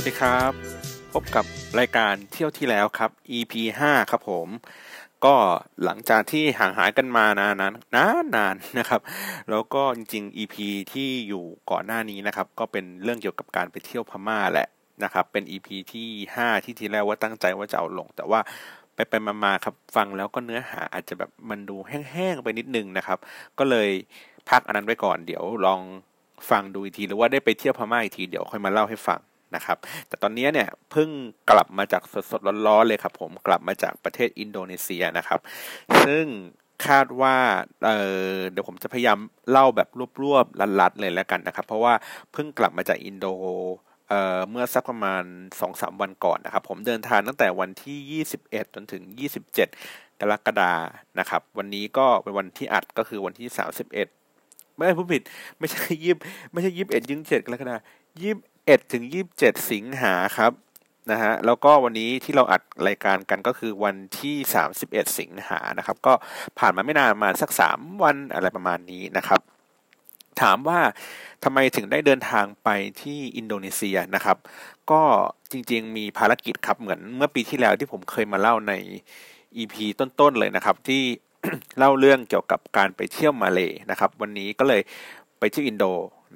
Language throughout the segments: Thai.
วัสดีครับ พบกับรายการเที่ยวที่แล้วครับ EP 5 ครับผม ก็หลังจากที่ห่างหายกันมานานนานนานนานนะครับ แล้วก็จริงๆ EP ที่อยู่ก่อนหน้านี้นะครับ ก็เป็นเรื่องเกี่ยวกับการไปเที่ยวพม่าแหละนะครับ เป็น EP ที่ 5 ที่ทีแรกว่าตั้งใจว่าจะเอาลง แต่ว่าไปไปมาๆครับฟังแล้วก็เนื้อหาอาจจะแบบมันดูแห้งๆไปนิดนึงนะครับ ก็เลยพักอันนั้นไว้ก่อนเดี๋ยวลองฟังดูอีกทีหรือว่าได้ไปเที่ยวพม่าอีกทีเดี๋ยวค่อยมาเล่าให้ฟัง นะครับ แต่ตอนนี้เนี่ยเพิ่งกลับมาจากสดๆร้อนๆเลยครับผมกลับมาจากประเทศอินโดนีเซียนะครับ ซึ่งคาดว่าเเดี๋ยวผมจะพยายามเล่าแบบรวบๆลัดๆเลยแล้วกันนะครับ เพราะว่าเพิ่งกลับมาจากอินโดเเมื่อสักประมาณ 2-3 วันก่อนนะครับ ผมเดินทางตั้งแต่วันที่ 21 จนถึง 27 กรกฎานะครับ วันนี้ก็เป็นวันที่อัดก็คือวันที่ 31 ไม่ผู้ผิดไม่ใช่ยิบไม่ใช่ยิบเอ็ดยิงเจ็ดกรกฎายิบ 1ถึง27 สิงหาครับนะฮะแล้วก็วันนี้ที่เราอัดรายการกันก็คือวันที่ 31 สิงหานะครับ ก็ผ่านมาไม่นานมาสัก 3 วันอะไรประมาณนี้นะครับ ถามว่าทำไมถึงได้เดินทางไปที่อินโดนีเซียนะครับ ก็จริงๆมีภารกิจครับเหมือนเมื่อปีที่แล้วที่ผมเคยมาเล่าใน EP ต้นๆเลยนะครับ ที่เล่าเรื่องเกี่ยวกับการไปเที่ยวมาเลยนะครับ วันนี้ก็เลยไปที่อินโด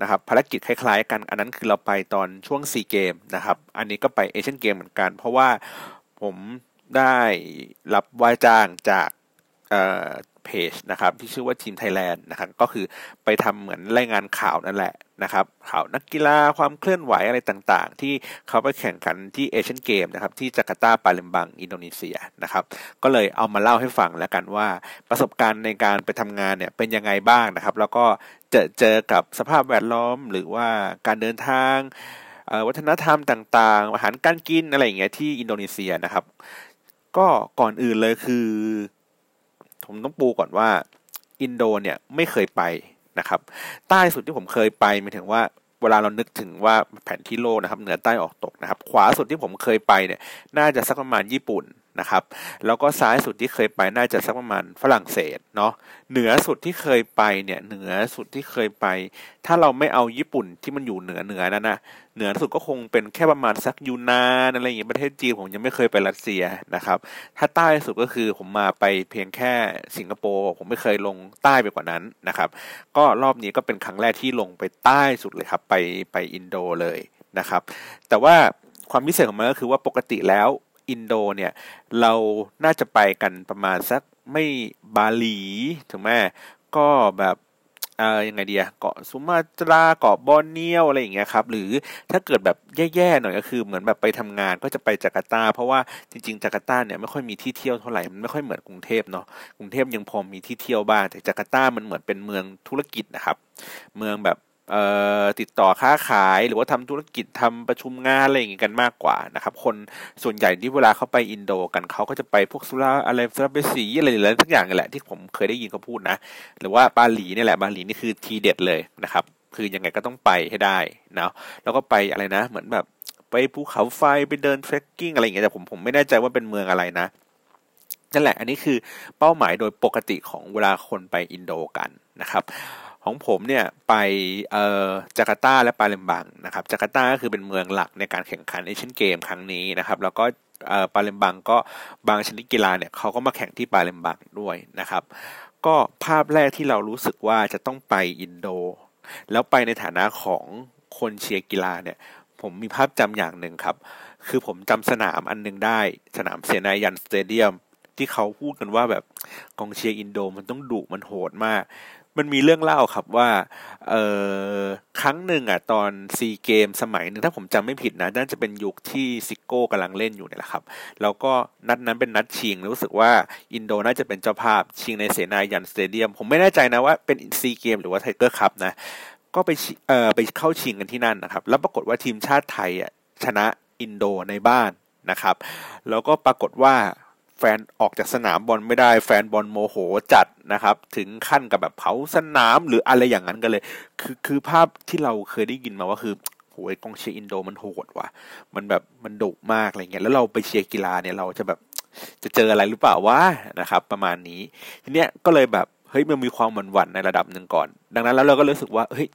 นะครับภารกิจคล้ายๆ กัน อันนั้นคือเราไปตอนช่วงซีเกมนะครับ อันนี้ก็ไปเอเชียนเกมเหมือนกัน เพราะว่าผมได้รับว่าจ้างจากเพจนะครับที่ชื่อว่าทีมไทยแลนด์นะครับก็คือไปทำเหมือนรายงานข่าวนั่นแหละนะครับข่าวนักกีฬาความเคลื่อนไหวอะไรต่างๆ ที่เขาไปแข่งขันที่เอเชียนเกมนะครับที่จาการ์ตาปาเลมบังอินโดนีเซียนะครับก็เลยเอามาเล่าให้ฟังแล้วกันว่าประสบการณ์ในการไปทำงานเนี่ยเป็นยังไงบ้างนะครับ แล้วก็ จอเจอกับสภาพแวดล้อมหรือว่าการเดินทางวัฒนธรรมต่างๆ อาหารการกินอะไรอย่างเงี้ยที่อินโดนีเซียนะครับ ก็ก่อนอื่นเลยคือ ผมต้องปูก่อนว่า อินโดเนี่ยไม่เคยไปนะครับ ใต้สุดที่ผมเคยไปหมายถึงว่าเวลาเรานึกถึงว่าแผนที่โลกนะครับ เหนือใต้ออกตกนะครับ ขวาสุดที่ผมเคยไปเนี่ย น่าจะสักประมาณญี่ปุ่น นะครับแล้วก็ซ้ายสุดที่เคยไปน่าจะสักประมาณฝรั่งเศสเนาะเหนือสุดที่เคยไปเนี่ยเหนือสุดที่เคยไป ถ้าเราไม่เอาญี่ปุ่นที่มันอยู่เหนือเหนือนั่นนะเหนือสุดก็คงเป็นแค่ประมาณสักยูนานอะไรอย่างเงี้ยประเทศจีนผมยังไม่เคยไปรัสเซียนะครับ ถ้าใต้สุดก็คือผมมาไปเพียงแค่สิงคโปร์ผมไม่เคยลงใต้ไปกว่านั้นนะครับ ก็รอบนี้ก็เป็นครั้งแรกที่ลงไปใต้สุดเลยครับ ไปไปอินโดเลยนะครับ แต่ว่าความพิเศษของมันก็คือว่าปกติแล้ว อินโดเนี่ยเราน่าจะไปกันประมาณสักไม่บาหลีถูกไหมก็แบบเอ่อยังไงดีอะเกาะสุมาตราเกาะบอร์เนียวอะไรอย่างเงี้ยครับ หรือถ้าเกิดแบบแย่ๆหน่อยก็คือเหมือนแบบไปทำงานก็จะไปจาการ์ตา เพราะว่าจริงๆจาการ์ตาเนี่ยไม่ค่อยมีที่เที่ยวเท่าไหร่มันไม่ค่อยเหมือนกรุงเทพเนาะกรุงเทพยังพอมีที่เที่ยวบ้างแต่จาการ์ตามันเหมือนเป็นเมืองธุรกิจนะครับ เมืองแบบ ติดต่อค้าขายหรือว่าทำธุรกิจทำประชุมงานอะไรอย่างงี้กันมากกว่านะครับคนส่วนใหญ่ที่เวลาเขาไปอินโดกันเขาก็จะไปพวกสุราอะไรสุราเบสีอะไรออะไรทุกอย่างนี่แหละที่ผมเคยได้ยินเขาพูดนะ หรือว่าบาหลีนี่แหละบาหลีนี่คือทีเด็ดเลยนะครับคือยังไงก็ต้องไปให้ได้นะแล้วก็ไปอะไรนะ เหมือนแบบไปภูเขาไฟไปเดินเทรคกิ้งอะไรอย่างเงี้ยแต่ผมผมไม่แน่ใจว่าเป็นเมืองอะไรนะนั่นแหละ อันนี้คือเป้าหมายโดยปกติของเวลาคนไปอินโดกันนะครับ ของผมเนี่ยไปเอ่อจาการ์ตาและปาเลมบังนะครับจาการ์ตาก็คือเป็นเมืองหลักในการแข่งขันเอเชียนเกมครั้งนี้นะครับ แล้วก็เอ่อปาเลมบังก็บางชนิดกีฬาเนี่ยเขาก็มาแข่งที่ปาเลมบังด้วยนะครับ ก็ภาพแรกที่เรารู้สึกว่าจะต้องไปอินโด แล้วไปในฐานะของคนเชียร์กีฬาเนี่ย ผมมีภาพจำอย่างหนึ่งครับ คือผมจำสนามอันนึงได้ สนามเซนายันสเตเดียมที่เขาพูดกันว่าแบบกองเชียร์อินโดมันต้องดุมันโหดมาก มันมีเรื่องเล่าครับว่าเออครั้งหนึ่งอะตอนซีเกมสมัยหนึ่งถ้าผมจำไม่ผิดนะน่าจะเป็นยุคที่ซิโก้กำลังเล่นอยู่เนี่ยแหละครับแล้วก็นัดนั้นเป็นนัดชิง รู้สึกว่าอินโดน่าจะเป็นเจ้าภาพชิงในเซนายันสเตเดียม ผมไม่แน่ใจนะว่าเป็นซีเกมหรือว่าไทเกอร์คัพนะก็ไปเอ่อไปเข้าชิงกันที่นั่นนะครับ แล้วปรากฏว่าทีมชาติไทยอะชนะอินโดในบ้านนะครับ แล้วก็ปรากฏว่า แฟนออกจากสนามบอลไม่ได้ แฟนบอลโมโหจัดนะครับ ถึงขั้นกับแบบเผาสนามหรืออะไรอย่างนั้นกันเลย คือคือภาพที่เราเคยได้ยินมาว่าคือโหยกองเชียร์อินโดมันโหดว่ะ มันแบบมันดุมากอะไรเงี้ย แล้วเราไปเชียร์กีฬาเนี่ยเราจะแบบจะเจออะไรหรือเปล่าวะนะครับ ประมาณนี้ ทีเนี้ยก็เลยแบบเฮ้ยมันมีความหวั่นหวั่นในระดับหนึ่งก่อน ดังนั้นแล้วเราก็รู้สึกว่าเฮ้ย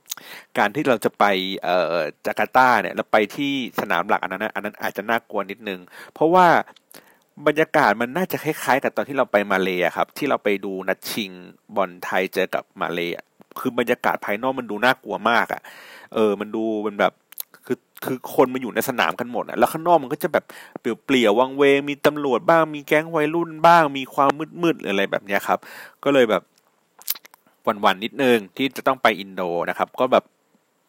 การที่เราจะไปเอ่อจาการ์ตาเนี่ยแล้วไปที่สนามหลักอันนั้นอันนั้นอาจจะน่ากลัวนิดนึง เพราะว่า บรรยากาศมันน่าจะคล้ายๆ กับตอนที่เราไปมาเลยครับ ที่เราไปดูนัดชิงบอลไทยเจอกับมาเลยคือบรรยากาศภายนอกมันดูน่ากลัวมากอะ่ะ เออ มันดูมันแบบคือคือคนมาอยู่ในสนามกันหมดอะแล้วข้างนอกมันก็จะแบบเปลี่ยวเปลี่ยววังเวงมีตำรวจบ้างมีแก๊งวัยรุ่นบ้าง มีความมืดๆอะไรแบบนี้ครับ ก็เลยแบบวันๆนิดนึงที่จะต้องไปอินโดนะครับ ก็แบบ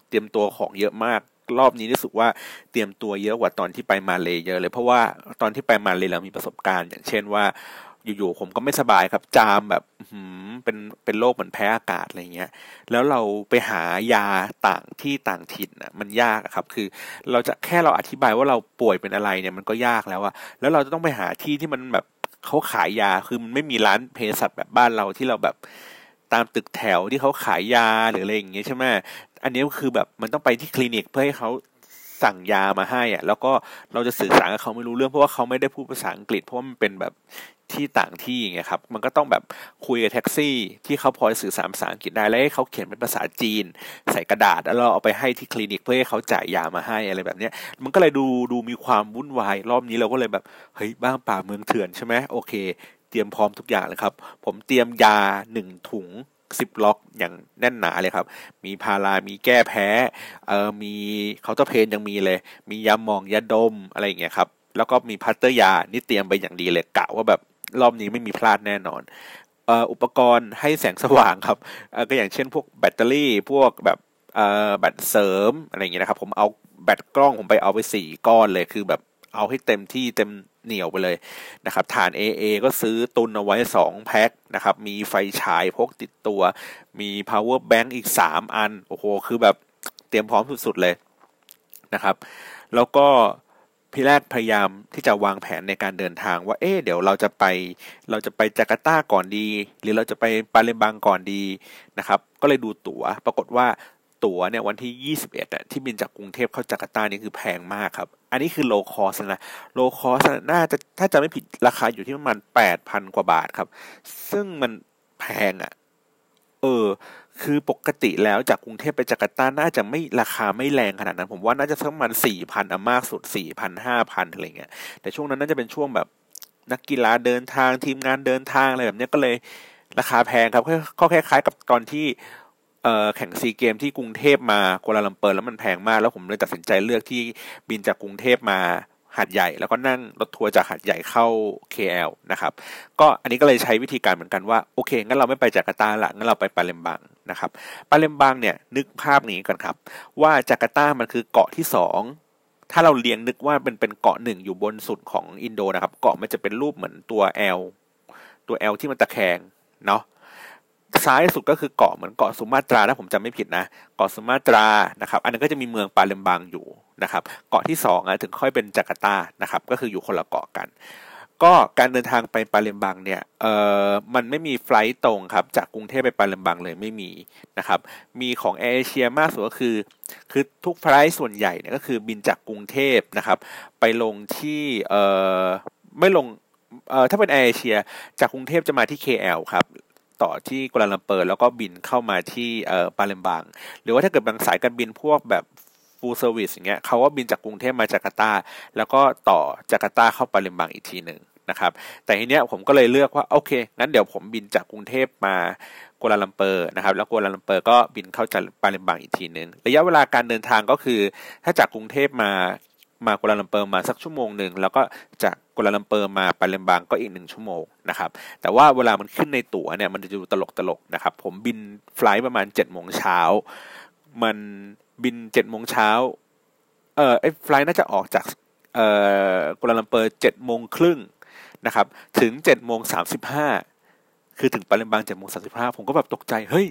เตรียมตัวของเยอะมาก รอบนี้รู้สึกว่าเตรียมตัวเยอะกว่าตอนที่ไปมาเลยเยอะเลย เพราะว่าตอนที่ไปมาเลยเรามีประสบการณ์ อย่างเช่นว่าอยู่ๆผมก็ไม่สบายครับ จามแบบหืมเป็นเป็นโรคเหมือนแพ้อากาศอะไรเงี้ย แล้วเราไปหายาต่างที่ต่างถิ่นอะ มันยากครับ คือ เราจะแค่เราอธิบายว่าเราป่วยเป็นอะไรเนี่ยมันก็ยากแล้วอะแล้วเราจะต้องไปหาที่ที่มันแบบเขาขายยาคือมันไม่มีร้านเภสัชแบบบ้านเราที่เราแบบตามตึกแถวที่เขาขายยาหรืออะไรอย่างเงี้ยใช่ไหม อันนี้ก็คือแบบมันต้องไปที่คลินิกเพื่อให้เขาสั่งยามาให้อะ แล้วก็เราจะสื่อสารกับเขาไม่รู้เรื่องเพราะว่าเขาไม่ได้พูดภาษาอังกฤษ เพราะว่ามันเป็นแบบที่ต่างที่ไงครับ มันก็ต้องแบบคุยกับแท็กซี่ ที่เขาพอสื่อสารภาษาอังกฤษได้แล้วให้เขาเขียนเป็นภาษาจีน ใส่กระดาษ แล้วเราเอาไปให้ที่คลินิกเพื่อให้เขาจ่ายยามาให้อะไรแบบเนี้ย มันก็เลยดูดูมีความวุ่นวาย รอบนี้เราก็เลยแบบเฮ้ยบ้างป่าเมืองเถื่อนใช่ไหมโอเค เตรียมพร้อมทุกอย่างเลยครับ ผมเตรียมยาหนึ่งถุง สิบล็อกอย่างแน่นหนาเลยครับ มีพารา มีแก้แพ้ เออมีเคาน์เตอร์เพนยังมีเลย มียาหมองยาดมอะไรอย่างเงี้ยครับ แล้วก็มีพลาสเตอร์ยา นี่เตรียมไปอย่างดีเลยกะว่าแบบรอบนี้ไม่มีพลาดแน่นอนอุปกรณ์ให้แสงสว่างครับก็อย่างเช่นพวกแบตเตอรี่ พวกแบบแบตเสริมอะไรอย่างเงี้ยนะครับ ผมเอาแบตกล้องผมไปเอาไปสี่ก้อนเลย คือแบบเอาให้เต็มที่เต็ม เหนี่ยวไปเลยนะครับฐาน AA ก็ซื้อตุนเอาไว้ 2 แพ็คนะครับ มีไฟฉายพกติดตัว มี power bank อีก 3 อัน โอ้โห คือแบบเตรียมพร้อมสุดๆเลยนะครับ แล้วก็ทีแรกพยายามที่จะวางแผนในการเดินทางว่า เอ๊เดี๋ยวเราจะไป เราจะไปจาการ์ตาก่อนดี หรือเราจะไปปาเลมบังก่อนดีนะครับ ก็เลยดูตั๋ว ปรากฏว่าตั๋วเนี่ยวันที่ 21อะที่บินจากกรุงเทพเข้าจาการ์ตานี่คือแพงมากครับ อันนี้คือ low cost นะ low cost น่าจะถ้าจำไม่ผิดราคาอยู่ที่ประมาณ8,000กว่าบาทครับ ซึ่งมันแพงอะ เออ คือปกติแล้วจากกรุงเทพไปจาการ์ตาน่าจะไม่ราคาไม่แรงขนาดนั้น ผมว่าน่าจะสักประมาณสี่พันอะมากสุดสี่พันห้าพันอะไรเงี้ยแต่ช่วงนั้นน่าจะเป็นช่วงแบบนักกีฬาเดินทางทีมงานเดินทางอะไรแบบนี้ก็เลยราคาแพงครับก็คล้ายๆกับตอนที่ แข่งซีเกมที่กรุงเทพมากัวลาลัมเปอร์แล้วมันแพงมาก แล้วผมเลยตัดสินใจเลือกที่บินจากกรุงเทพมาหัดใหญ่แล้วก็นั่งรถทัวร์จากหัดใหญ่เข้า KL นะครับ ก็อันนี้ก็เลยใช้วิธีการเหมือนกันว่าโอเคงั้นเราไม่ไปจาการ์ตาละงั้นเราไปปาเลมบังนะครับปาเลมบังเนี่ยนึกภาพนี้กันครับ ว่าจาการ์ตามันคือเกาะที่สองถ้าเราเรียงนึกว่าเป็นเป็นเกาะหนึ่งอยู่บนสุดของอินโดนะครับ เกาะมันจะเป็นรูปเหมือนตัว L ตัว L ที่มันตะแคงเนาะ ซ้ายสุดก็คือเกาะเหมือนเกาะสุมาตราถ้าผมจำไม่ผิดนะ เกาะสุมาตรานะครับ อันนั้นก็จะมีเมืองปาเลมบังอยู่นะครับ เกาะที่สองถึงค่อยเป็นจาการ์ตานะครับ ก็คืออยู่คนละเกาะกัน ก็การเดินทางไปปาเลมบังเนี่ยเอ่อมันไม่มี flight ตรงครับ จากกรุงเทพไปปาเลมบังเลยไม่มีนะครับ มีของแอร์เอเชียมากสุดก็คือ คือทุก flight ส่วนใหญ่เนี่ยก็คือบินจากกรุงเทพนะครับ ไปลงที่เอ่อไม่ลงเอ่อถ้าเป็นแอร์เอเชียจากกรุงเทพจะมาที่ KL ครับ ต่อที่กัวลาลัมเปอร์แล้วก็บินเข้ามาที่เอ่อปาเลมบังหรือว่าถ้าเกิดบางสายการบินพวกแบบ full service อย่างเงี้ยเขาก็บินจากกรุงเทพมาจาการ์ตา แล้วก็ต่อจาการ์ตาเข้าปาเลมบังอีกทีหนึ่งนะครับ แต่ทีเนี้ยผมก็เลยเลือกว่าโอเค งั้นเดี๋ยวผมบินจากกรุงเทพมากัวลาลัมเปอร์นะครับ แล้วกัวลาลัมเปอร์ก็บินเข้าจากปาเลมบังอีกทีหนึ่งระยะเวลาการเดินทางก็คือ ถ้าจากกรุงเทพมา มากัวลาลัมเปอร์มาสักชั่วโมงหนึ่งแล้วก็จากกัวลาลัมเปอร์มาปาเลมบังก็อีกหนึ่งชั่วโมงนะครับแต่ว่าเวลามันขึ้นในตั๋วเนี่ยมันจะดูตลกตลกนะครับผมบิน flight ประมาณเจ็ดโมงเช้ามันบินเจ็ดโมงเช้าเออไอ flight น่าจะออกจากเอ่อกัวลาลัมเปอร์เจ็ดโมงครึ่งนะครับถึงเจ็ดโมงสามสิบห้าคือถึงปาเลมบังเจ็ดโมงสามสิบห้าผมก็แบบตกใจเฮ้ย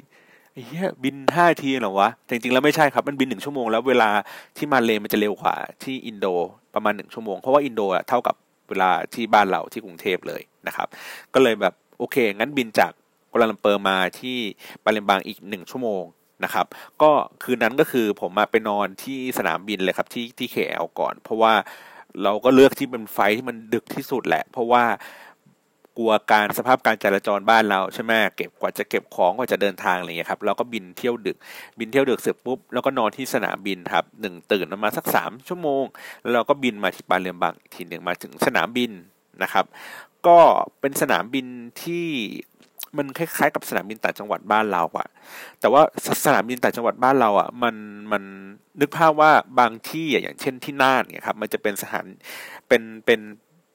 เฮ้ยบินห้านาทีเหรอวะจริงๆแล้วไม่ใช่ครับมันบินหนึ่งชั่วโมงแล้วเวลาที่มาเลมันจะเร็วกว่าที่อินโดประมาณหนึ่งชั่วโมง เพราะว่าอินโดอะเท่ากับเวลาที่บ้านเราที่กรุงเทพเลยนะครับ ก็เลยแบบโอเค งั้นบินจากกัวลาลัมเปอร์มาที่ปาเลมบังอีกหนึ่งชั่วโมงนะครับ ก็คืนนั้นก็คือผมมาไปนอนที่สนามบินเลยครับที่ที่ KL ก่อน เพราะว่าเราก็เลือกที่เป็นไฟที่มันดึกที่สุดแหละ เพราะว่า กลัวการสภาพการจราจรบ้านเราใช่ไหมเก็บกว่าจะเก็บของกว่าจะเดินทางอะไรเงี้ยครับเราก็บินเที่ยวดึก บินเที่ยวดึกเสร็จปุ๊บแล้วก็นอนที่สนามบินครับหนึ่งตื่นมาสักสามชั่วโมง แล้วเราก็บินมาที่ปาเลมบังอีกทีหนึ่งมาถึงสนามบินนะครับ ก็เป็นสนามบินที่มันคล้ายๆกับสนามบินต่างจังหวัดบ้านเราอะแต่ว่าสนามบินต่างจังหวัดบ้านเราอะมันมันนึกภาพว่าบางที่อย่างเช่นที่น่านเนี่ยครับมันจะเป็นสถานเป็นเป็น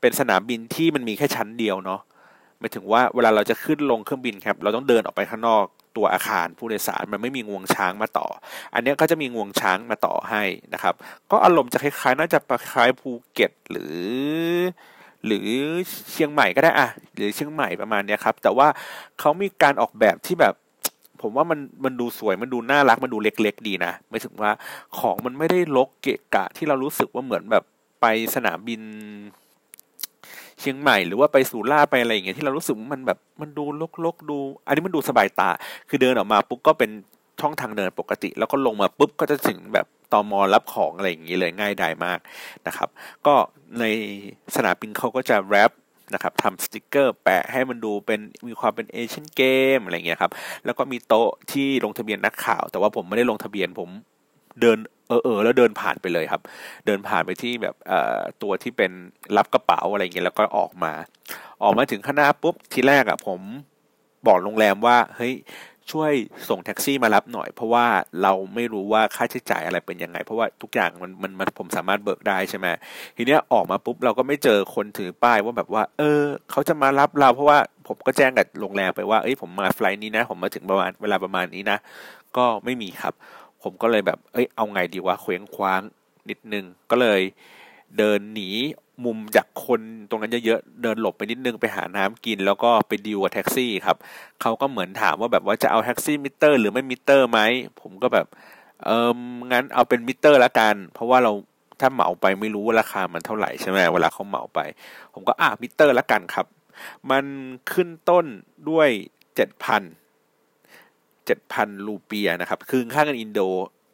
เป็นสนามบินที่มันมีแค่ชั้นเดียวเนาะ หมายถึงว่าเวลาเราจะขึ้นลงเครื่องบินครับ เราต้องเดินออกไปข้างนอกตัวอาคารผู้โดยสารมันไม่มีงวงช้างมาต่อ อันนี้ก็จะมีงวงช้างมาต่อให้นะครับ ก็อารมณ์จะคล้ายๆ น่าจะคล้ายภูเก็ตหรือ หรือเชียงใหม่ก็ได้อะหรือเชียงใหม่ประมาณนี้ครับ แต่ว่าเขามีการออกแบบที่แบบ ผมว่ามันมันดูสวยมันดูน่ารักมันดูเล็ก ๆ ดีนะไม่ถึงว่าของมันไม่ได้ลกเกะกะที่เรารู้สึกว่าเหมือนแบบไปสนามบิน เชียงใหม่หรือว่าไปสุราไปอะไรอย่างเงี้ยที่เรารู้สึกมันแบบมันดูลกๆดู อันนี้มันดูสบายตา คือเดินออกมาปุ๊บก็เป็นช่องทางเดินปกติ แล้วก็ลงมาปุ๊บก็จะถึงแบบตอมอรับของอะไรอย่างเงี้เลยง่ายดายมากนะครับ ก็ในสนามบินเขาก็จะแรปนะครับทำสติกเกอร์แปะให้มันดูเป็นมีความเป็นเอเชียนเกมอะไรเงี้ยครับ แล้วก็มีโต๊ะที่ลงทะเบียนนักข่าว แต่ว่าผมไม่ได้ลงทะเบียนผม เดินเออเออแล้วเดินผ่านไปเลยครับ เดินผ่านไปที่แบบเอ่อตัวที่เป็นรับกระเป๋าอะไรเงี้ยแล้วก็ออกมา ออกมาถึงข้างหน้าปุ๊บทีแรกอะ่ะผมบอกโรงแรมว่าเฮ้ยช่วยส่งแท็กซี่มารับหน่อย เพราะว่าเราไม่รู้ว่าค่าใช้จ่ายอะไรเป็นยังไง เพราะว่าทุกอย่างมันมันมันผมสามารถเบิกได้ใช่ไหมทีเนี้ยออกมาปุ๊บเราก็ไม่เจอคนถือป้ายว่าแบบว่า เออ เขาจะมารับเราเพราะว่าผมก็แจ้งกับโรงแรมไปว่าเอ้ยผมมาไฟล์นี้นะ ผมมาถึงประมาณเวลาประมาณนี้นะ ก็ไม่มีครับ ผมก็เลยแบบ เอ้ย เอาไงดีวะเคว้งคว้างนิดนึง ก็เลยเดินหนีมุมจากคนตรงนั้นเยอะๆ เดินหลบไปนิดนึงไปหาน้ำกิน แล้วก็ไปดีลกับแท็กซี่ครับ เขาก็เหมือนถามว่าแบบว่าจะเอาแท็กซี่มิเตอร์ หรือไม่มิเตอร์ไหม ผมก็แบบ เอองั้นเอาเป็นมิเตอร์ละกัน เพราะว่าเราถ้าเหมาไปไม่รู้ว่าราคามันเท่าไหร่ใช่ไหมเวลาเขาเหมาไป ผมก็อะมิเตอร์ละกันครับ มันขึ้นต้นด้วยเจ็ดพัน เจ็ดพันรูเปียนะครับ คือค่าเงินอินโด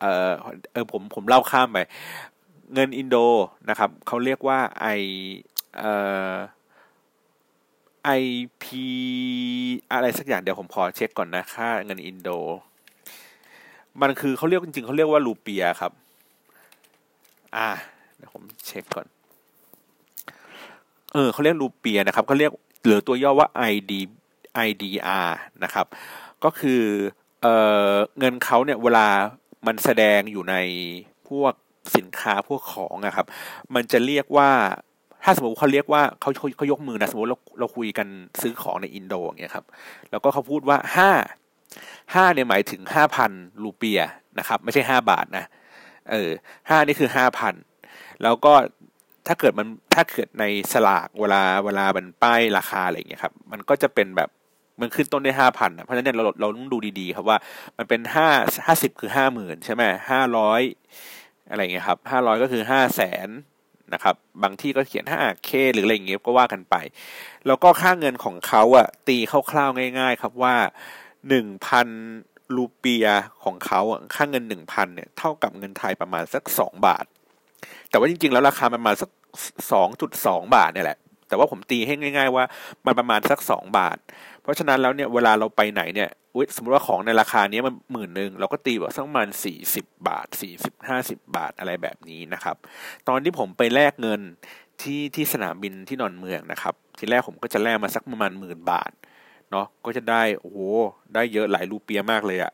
เออเออผมผมเล่าข้ามไป เงินอินโดนะครับเขาเรียกว่าไอเอ่อไอพีอะไรสักอย่างเดี๋ยวผมขอเช็คก่อนนะ ค่าเงินอินโด มันคือเขาเรียกจริงๆเขาเรียกว่ารูเปียครับ อ่าเดี๋ยวผมเช็คก่อน เออเขาเรียกรูเปียนะครับเขาเรียกหรือตัวย่อว่า ID IDR นะครับ ก็คือเออเงินเขาเนี่ยเวลามันแสดงอยู่ในพวกสินค้าพวกของอะครับ มันจะเรียกว่าถ้าสมมติเขาเรียกว่าเขาเขายกมือนะสมมติเราเราคุยกันซื้อของในอินโดอย่างเงี้ยครับ แล้วก็เขาพูดว่าห้าห้าเนี่ยหมายถึงห้าพันรูเปียนะครับ ไม่ใช่ห้าบาทนะเออห้านี่คือห้าพันแล้วก็ถ้าเกิดมันถ้าเกิดในสลากเวลาเวลามันป้ายราคาอะไรอย่างเงี้ยครับ มันก็จะเป็นแบบ มันขึ้นต้นได้ห้าพันเพราะฉะนั้นเราเราต้องดูดีๆ ครับว่า มันเป็นห้าห้าสิบคือห้าหมื่นใช่ไหมห้าร้อยอะไรเงี้ยครับห้าร้อยก็คือห้าแสนนะครับ บางที่ก็เขียนห้าเคหรืออะไรเงี้ยก็ว่ากันไป แล้วก็ค่าเงินของเขาอะตีคร่าวๆง่าย ๆ ครับว่าหนึ่งพันรูเปียของเขาอะค่าเงินหนึ่งพันเนี่ยเท่ากับเงินไทยประมาณสักสองบาท แต่ว่าจริงๆ แล้วราคาประมาณสักสองจุดสองบาทเนี่ยแหละ แต่ว่าผมตีให้ง่าย ๆ ว่ามันประมาณสักสองบาท ราะฉะนั้นแล้วเนี่ยเวลาเราไปไหนเนี่ยสมมติว่าของในราคานี้มันหมื่นหนึ่งเราก็ตีแบบสักประมาณสี่สิบบาทสี่สิบห้าสิบบาทอะไรแบบนี้นะครับ ตอนที่ผมไปแลกเงินที่ที่สนามบินที่นอนเมืองนะครับ ทีแรกผมก็จะแลกมาสักประมาณหมื่นบาทเนาะก็จะได้โอ้โหได้เยอะหลายรูเปียมากเลยอะ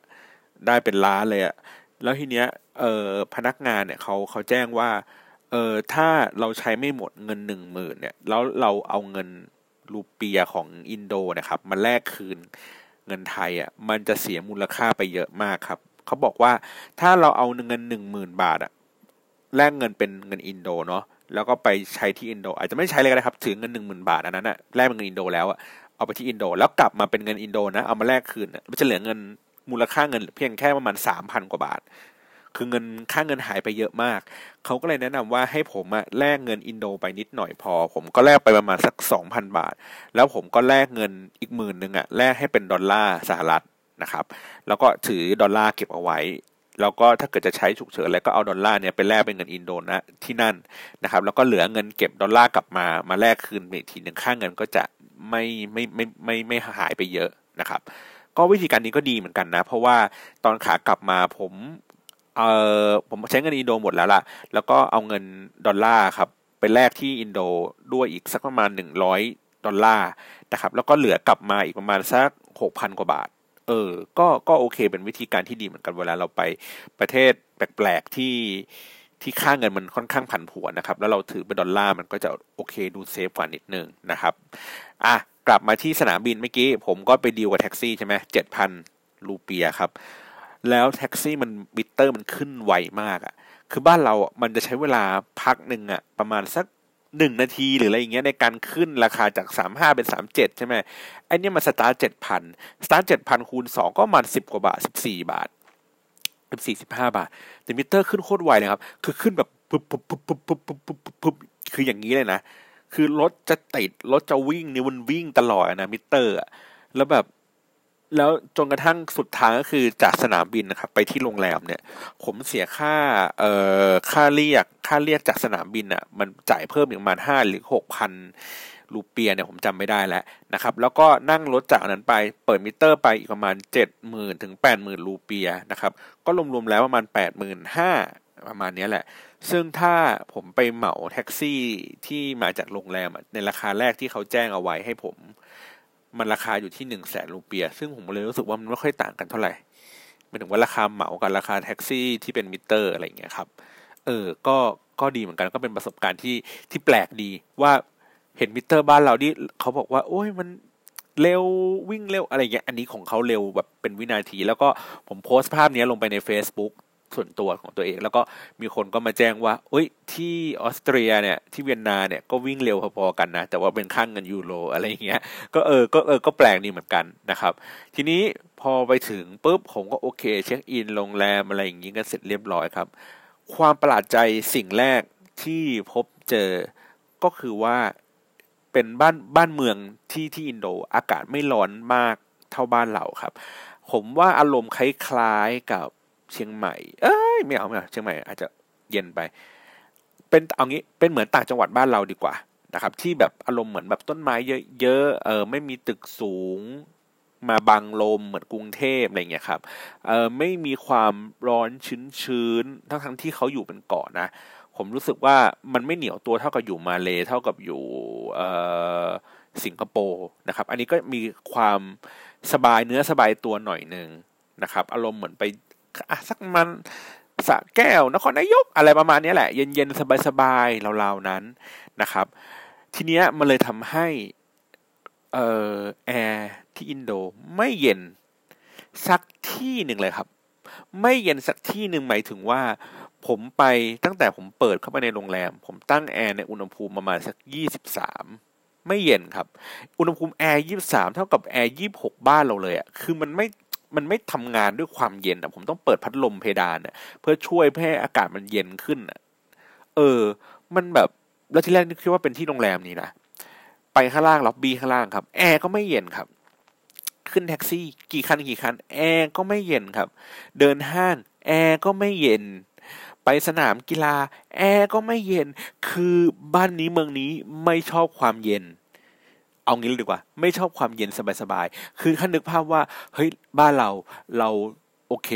ได้เป็นล้านเลยอะแล้วทีเนี้ยเออพนักงานเนี่ยเขาเขาแจ้งว่าเออถ้าเราใช้ไม่หมดเงินหนึ่งหมื่นเนี่ยแล้วเราเอาเงิน รูเปียของอินโดนะครับมาแลกคืนเงินไทยอะมันจะเสียมูลค่าไปเยอะมากครับเขาบอกว่าถ้าเราเอาเงินหนึ่งหมื่นบาทอะแลกเงินเป็นเงินอินโดเนาะแล้วก็ไปใช้ที่อินโด อาจจะไม่ใช้เลยก็ได้ครับถือเงินหนึ่งหมื่นบาทอันนั้นอะแลกเป็นเงินอินโดแล้วอะเอาไปที่อินโด แล้วกลับมาเป็นเงินอินโดนะเอามาแลกคืนมันจะเหลือเงินมูลค่าเงินเพียงแค่ประมาณสามพันกว่าบาท คือเงินค่าเงินหายไปเยอะมาก เขาก็เลยแนะนำว่าให้ผมอะแลกเงินอินโดไปนิดหน่อยพอ ผมก็แลกไปประมาณสักสองพันบาท แล้วผมก็แลกเงินอีกหมื่นหนึ่งอะแลกให้เป็นดอลลาร์สหรัฐนะครับ แล้วก็ถือดอลลาร์เก็บเอาไว้แล้วก็ถ้าเกิดจะใช้ฉุกเฉินอะไรก็เอาดอลลาร์เนี่ยไปแลกเป็นเงินอินโดนะที่นั่นนะครับ แล้วก็เหลือเงินเก็บดอลลาร์กลับมามาแลกคืนอีกทีหนึ่งค่าเงินก็จะไม่ไม่ไม่ไม่ไม่หายไปเยอะนะครับ ก็วิธีการนี้ก็ดีเหมือนกันนะ เพราะว่าตอนขากลับมาผม เออผมใช้เงินอินโดหมดแล้วล่ะ แล้วก็เอาเงินดอลลาร์ครับไปแลกที่อินโดด้วยอีกสักประมาณหนึ่งร้อยดอลลาร์นะครับ แล้วก็เหลือกลับมาอีกประมาณสักหกพันกว่าบาท เออ ก็ก็โอเคเป็นวิธีการที่ดีเหมือนกันเวลาเราไปประเทศแปลกๆที่ที่ค่าเงินมันค่อนข้างผันผวนนะครับ แล้วเราถือเป็นดอลลาร์มันก็จะโอเคดู safe กว่านิดนึงนะครับ อะกลับมาที่สนามบินเมื่อกี้ ผมก็ไปดีลกับแท็กซี่ใช่ไหมเจ็ดพันรูเปียครับ แล้วแท็กซี่มันมิเตอร์มันขึ้นไวมากอะ่ะ คือบ้านเราอะมันจะใช้เวลาพักหนึ่งอะ่ะ ประมาณสักหนึ่งนาทีหรืออะไรอย่างเงี้ยในการขึ้นราคาจากสามห้าเป็นสามเจ็ดใช่ไหมไอ้นี่มันสตาร์ทเจ็ดพันสตาร์ทเจ็ดพันคูณสองก็มาณสิบกว่าบาทสิบสี่บาทสิบสี่สิบห้าบาท แต่มิเตอร์ขึ้นโคตรไวเลยครับ คือขึ้นแบบปุ๊บปุ๊บปุ๊บปุ๊บปุ๊บปุ๊บปุ๊บปุ๊บคืออย่างนี้เลยนะ คือรถจะติดรถจะวิ่งนี่มันวิ่งตลอดนะมิเตอร์อะแล้วแบบ แล้วจนกระทั่งสุดทางก็คือจากสนามบินนะครับ ไปที่โรงแรมเนี่ย ผมเสียค่าเอ่อค่าเรียกค่าเรียกจากสนามบินอะ มันจ่ายเพิ่มอีกประมาณห้าหรือหกพันรูเปียเนี่ยผมจำไม่ได้แล้วนะครับ แล้วก็นั่งรถจากนั้นไปเปิดมิเตอร์ไปอีกประมาณเจ็ดหมื่นถึงแปดหมื่นรูเปียนะครับ ก็รวมๆแล้วประมาณแปดหมื่นห้าประมาณนี้แหละ ซึ่งถ้าผมไปเหมาแท็กซี่ที่มาจากโรงแรมในราคาแรกที่เขาแจ้งเอาไว้ให้ผม มันราคาอยู่ที่หนึ่งแสนรูเปีย ซึ่งผมเลยรู้สึกว่ามันไม่ค่อยต่างกันเท่าไหร่หมายถึงว่าราคาเหมากับราคาแท็กซี่ที่เป็นมิเตอร์อะไรอย่างเงี้ยครับ เออ ก็ก็ดีเหมือนกันก็เป็นประสบการณ์ที่ที่แปลกดีว่าเห็นมิเตอร์บ้านเราที่เขาบอกว่า โอ้ยมันเร็ววิ่งเร็วอะไรเงี้ยอันนี้ของเขาเร็วแบบเป็นวินาที แล้วก็ผมโพสต์ภาพนี้ลงไปใน Facebook ส่วนตัวของตัวเอง แล้วก็มีคนก็มาแจ้งว่าเอ้ยที่ออสเตรียเนี่ยที่เวียนนาเนี่ยก็วิ่งเร็วพอๆกันนะ แต่ว่าเป็นค่างเงินยูโรอะไรอย่างเงี้ยก็เออก็เออก็แปลกดีเหมือนกันนะครับ ทีนี้พอไปถึงปุ๊บผมก็โอเค เช็คอินโรงแรมอะไรอย่างงี้กันเสร็จเรียบร้อยครับ ความประหลาดใจสิ่งแรกที่พบเจอก็คือว่าเป็นบ้านบ้านเมืองที่ที่อินโดอากาศไม่ร้อนมากเท่าบ้านเราครับ ผมว่าอารมณ์คล้ายๆกับ เชียงใหม่ เอ้ยไม่เอาไม่เอาเชียงใหม่อาจจะเย็นไป เป็นเอางี้เป็นเหมือนต่างจังหวัดบ้านเราดีกว่านะครับ ที่แบบอารมณ์เหมือนแบบต้นไม้เยอะๆเออไม่มีตึกสูงมาบังลมเหมือนกรุงเทพอะไรเงี้ยครับเออไม่มีความร้อนชื้นๆทั้งทั้งที่เขาอยู่เป็นเกาะนะ ผมรู้สึกว่ามันไม่เหนียวตัวเท่ากับอยู่มาเลเท่ากับอยู่สิงคโปร์นะครับ อันนี้ก็มีความสบายเนื้อสบายตัวหน่อยหนึ่งนะครับ อารมณ์เหมือนไป สักมันสะแก้วนครนายกอะไรประมาณนี้แหละ เย็นๆ สบายๆราๆนั้นนะครับ ทีเนี้ยมันเลยทำให้เอ่อแอร์ที่อินโดไม่เย็นสักที่หนึ่งเลยครับ ไม่เย็นสักที่หนึ่งหมายถึงว่า ผมไปตั้งแต่ผมเปิดเข้าไปในโรงแรม ผมตั้งแอร์ในอุณหภูมิประมาณสักยี่สิบสามไม่เย็นครับ อุณหภูมิแอร์ยี่สามเท่ากับแอร์ยี่หกบ้านเราเลยอะ่ะคือมันไม่ มันไม่ทำงานด้วยความเย็นอะ ผมต้องเปิดพัดลมเพดานอะเพื่อช่วยให้อากาศมันเย็นขึ้นอะ เออ มันแบบแล้วที่แรกนึกคิดว่าเป็นที่โรงแรมนี้นะไปข้างล่างล็อบบี้ข้างล่างครับแอร์ก็ไม่เย็นครับ ขึ้นแท็กซี่กี่คันกี่คันแอร์ก็ไม่เย็นครับ เดินห้างแอร์ก็ไม่เย็น ไปสนามกีฬาแอร์ก็ไม่เย็น คือบ้านนี้เมืองนี้ไม่ชอบความเย็น เอางี้เลยดีกว่า ไม่ชอบความเย็นสบายๆ คือคุณนึกภาพว่า เฮ้ย บ้านเรา เราโอเค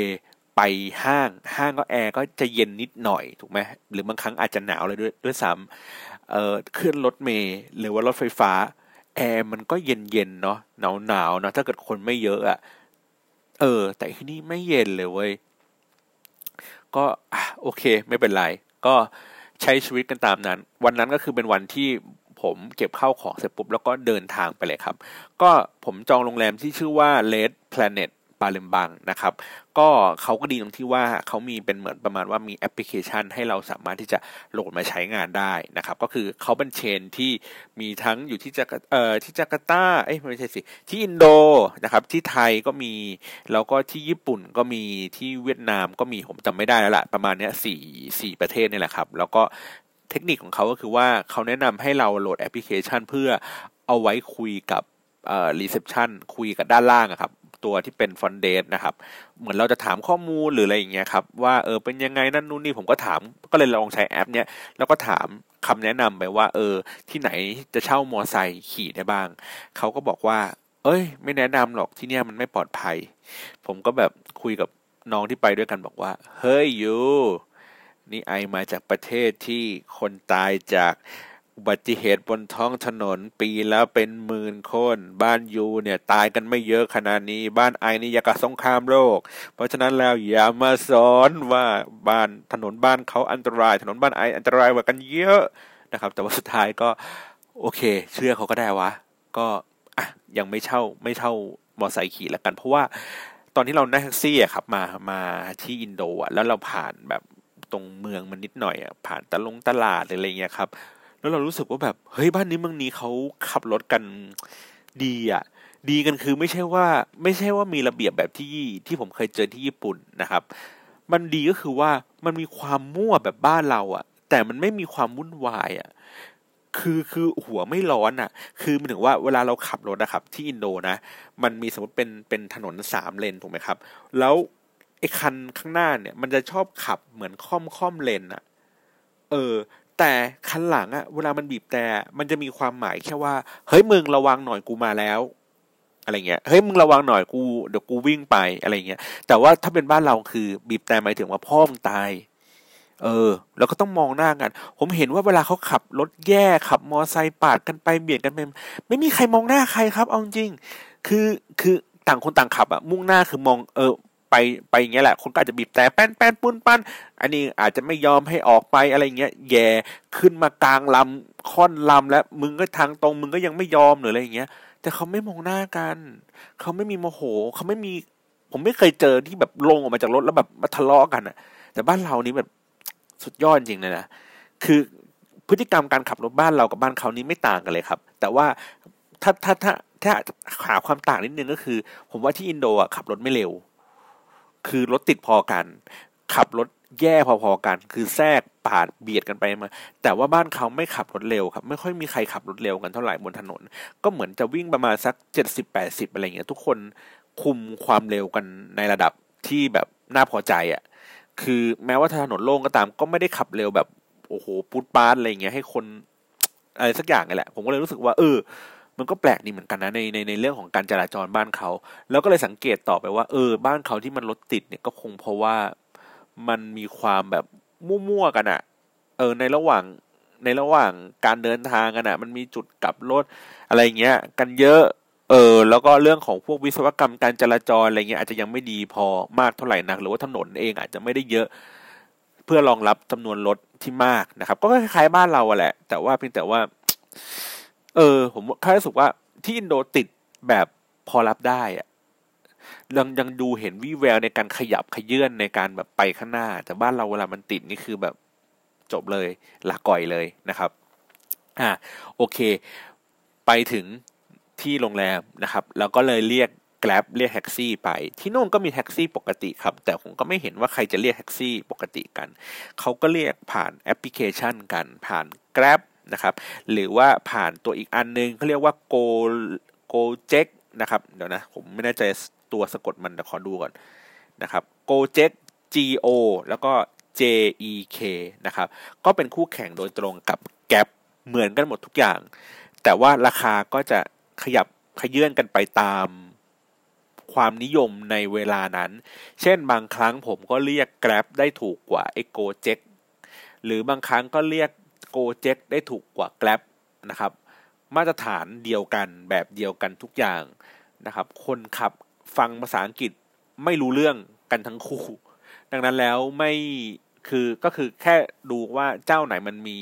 ไปห้าง ห้างก็แอร์ก็จะเย็นนิดหน่อย ถูกไหม หรือบางครั้งอาจจะหนาวเลยด้วยด้วยซ้ำเอ่อขึ้นรถเมล์หรือว่ารถไฟฟ้า แอร์มันก็เย็นเย็นเนาะ หนาวหนาวเนาะ ถ้าเกิดคนไม่เยอะอะ เออ แต่ที่นี่ไม่เย็นเลยเว้ย ก็โอเค ไม่เป็นไร ก็ใช้ชีวิตกันตามนั้น วันนั้นก็คือเป็นวันที่ ผมเก็บเข้าของเสร็จปุ๊บแล้วก็เดินทางไปเลยครับ ก็ผมจองโรงแรมที่ชื่อว่า Red Planet ปาเลมบังนะครับ ก็เขาก็ดีตรงที่ว่าเขามีเป็นเหมือนประมาณว่ามีแอปพลิเคชัน ให้เราสามารถที่จะโหลดมาใช้งานได้นะครับ ก็คือเขาเป็น chain ที่มีทั้งอยู่ที่จากเอ่อที่จาการ์ตาเอ้ยไม่ใช่สิที่อินโดนะครับที่ไทยก็มีแล้วก็ที่ญี่ปุ่นก็มีที่เวียดนามก็มีผมจำไม่ได้แล้วล่ะประมาณเนี้ยสี่สี่ประเทศนี่แหละครับ แล้วก็ เทคนิคของเขาก็คือว่าเขาแนะนำให้เราโหลดแอปพลิเคชัน เพื่อเอาไว้คุยกับเอ่อ reception คุยกับด้านล่างอะครับตัวที่เป็น front desk นะครับ เหมือนเราจะถามข้อมูลหรืออะไรอย่างเงี้ยครับ ว่าเออเป็นยังไงนั่นนู่นนี่ผมก็ถามก็เลยลองใช้แอปเนี้ยแล้วก็ถามคำแนะนำไปว่า เออ ที่ไหนจะเช่ามอไซค์ขี่ได้บ้าง เขาก็บอกว่า เอ้ย ไม่แนะนำหรอกที่เนี้ยมันไม่ปลอดภัย ผมก็แบบคุยกับน้องที่ไปด้วยกันบอกว่า เฮ้ย you นี่ I มาจากประเทศที่คนตายจากอุบัติเหตุบนท้องถนนปีแล้วเป็นหมื่นคน บ้านยูเนี่ยตายกันไม่เยอะขนาดนี้ บ้านไอนี่ยากสงครามโลก เพราะฉะนั้นแล้วอย่ามาสอนว่าบ้านถนนบ้านเขาอันตราย ถนนบ้านไออันตรายกว่ากันเยอะนะครับ แต่ว่าสุดท้ายก็โอเค เชื่อเขาก็ได้วะ ก็อะยังไม่เช่าไม่เช่ามอไซค์ขี่แล้วกัน เพราะว่าตอนที่เรานั่งแท็กซี่อะครับมามาที่อินโดอะแล้วเราผ่านแบบ ตรงเมืองมันนิดหน่อยอะผ่านตะลงตลาดอะไรเงี้ยครับ แล้วเรารู้สึกว่าแบบเฮ้ยบ้านนี้เมืองนี้เขาขับรถกันดีอะดีกันคือไม่ใช่ว่าไม่ใช่ว่ามีระเบียบแบบที่ที่ผมเคยเจอที่ญี่ปุ่นนะครับ มันดีก็คือว่ามันมีความมั่วแบบบ้านเราอะ แต่มันไม่มีความวุ่นวายอะคือคือหัวไม่ร้อนอะ คือมันถึงว่าเวลาเราขับรถนะครับ ที่อินโดนะ มันมีสมมติเป็นเป็นถนนสามเลนถูกไหมครับ แล้ว ไอ้คันข้างหน้าเนี่ย มันจะชอบขับเหมือนค่อมค่อมเลนอะเออ แต่คันหลังอะเวลามันบีบแต่มันจะมีความหมายแค่ว่า เฮ้ยมึงระวังหน่อยกูมาแล้วอะไรเงี้ย เฮ้ยมึงระวังหน่อยกูเดี๋ยวกูวิ่งไปอะไรเงี้ย แต่ว่าถ้าเป็นบ้านเราคือ บีบแต่หมายถึงว่าพ่อมึงตาย เออ แล้วก็ต้องมองหน้ากัน ผมเห็นว่าเวลาเขาขับรถแย่ขับมอไซค์ปาดกันไปเบียดกันไปไม่มีใครมองหน้าใครครับ เอาจริง คือคือต่างคนต่างขับอะมุ่งหน้าคือมองเออ ไปไปอย่างเงี้ยแหละคนก็อาจจะบีบแต่แป้นแป้นปุ้นปั้น อันนี้อาจจะไม่ยอมให้ออกไปอะไรเงี้ยแย่ขึ้นมากลางลำค่อนลำแล้วมึงก็ทางตรงมึงก็ยังไม่ยอมหรืออะไรอย่างเงี้ย แต่เขาไม่มองหน้ากัน เขาไม่มีโมโห เขาไม่มี ผมไม่เคยเจอที่แบบลงออกมาจากรถแล้วแบบมาทะเลาะกันอะแต่บ้านเรานี้แบบสุดยอดจริงเลยนะคือพฤติกรรมการขับรถบ้านเรากับบ้านเขานี้ไม่ต่างกันเลยครับ แต่ว่าถ้าถ้าถ้าถ้าหาความต่างนิดนึงก็คือ ผมว่าที่อินโดอะขับรถไม่เร็ว คือรถติดพอกัน ขับรถแย่พอๆกัน คือแทรกปาดเบียดกันไปมา แต่ว่าบ้านเขาไม่ขับรถเร็วครับ ไม่ค่อยมีใครขับรถเร็วกันเท่าไหร่บนถนน ก็เหมือนจะวิ่งประมาณสักเจ็ดสิบแปดสิบอะไรเงี้ย ทุกคนคุมความเร็วกันในระดับที่แบบน่าพอใจอะ่ะ คือแม้ว่าถนนโล่งก็ตาม ก็ไม่ได้ขับเร็วแบบโอ้โห ปุ๊ดปาดอะไรเงี้ยให้คนอะไรสักอย่างไงแหละ ผมก็เลยรู้สึกว่า เออ มันก็แปลกดีเหมือนกันนะในในในเรื่องของการจราจรบ้านเขา แล้วก็เลยสังเกตต่อไปว่า เออ บ้านเขาที่มันรถติดเนี่ยก็คงเพราะว่ามันมีความแบบมั่วๆกันอะเออในระหว่างในระหว่างการเดินทางกันอะมันมีจุดกลับรถอะไรเงี้ย กันเยอะเออแล้วก็เรื่องของพวกวิศวกรรมการจราจรอะไรเงี้ยอาจจะยังไม่ดีพอมากเท่าไหร่นัก หรือว่าถนนเองอาจจะไม่ได้เยอะ เพื่อรองรับจำนวนรถที่มากนะครับ ก็คล้ายๆบ้านเราอะแหละ แต่ว่าเพียงแต่ว่า เออ ผมแค่รู้สึกว่าที่อินโดติดแบบพอรับได้อะยังยังดูเห็นวิแววในการขยับขยื่นในการแบบไปข้างหน้า แต่บ้านเราเวลามันติดนี่คือแบบจบเลยหลักก่อยเลยนะครับอ่าโอเค ไปถึงที่โรงแรมนะครับ แล้วก็เลยเรียกแกลบเรียกแท็กซี่ไป ที่โน่นก็มีแท็กซี่ปกติครับ แต่ผมก็ไม่เห็นว่าใครจะเรียกแท็กซี่ปกติกัน เขาก็เรียกผ่านแอปพลิเคชันกัน ผ่าน Grab นะครับ หรือว่าผ่านตัวอีกอันนึงเขาเรียกว่า Go Go j e k นะครับ เดี๋ยวนะ ผมไม่แน่ใจตัวสะกดมันแต่ขอดูก่อนนะครับ Go j e k G O แล้วก็ J E K นะครับ ก็เป็นคู่แข่งโดยตรงกับแก p เหมือนกันหมดทุกอย่าง แต่ว่าราคาก็จะขยับขยื่นกันไปตามความนิยมในเวลานั้น เช่นบางครั้งผมก็เรียก Grab ได้ถูกกว่าไอ้ Go j e k หรือบางครั้งก็เรียก โกเจ็กได้ถูกกว่าแกลบนะครับ มาตรฐานเดียวกันแบบเดียวกันทุกอย่างนะครับ คนขับฟังภาษาอังกฤษไม่รู้เรื่องกันทั้งคู่ ดังนั้นแล้วไม่คือก็คือแค่ดูว่าเจ้าไหนมันมี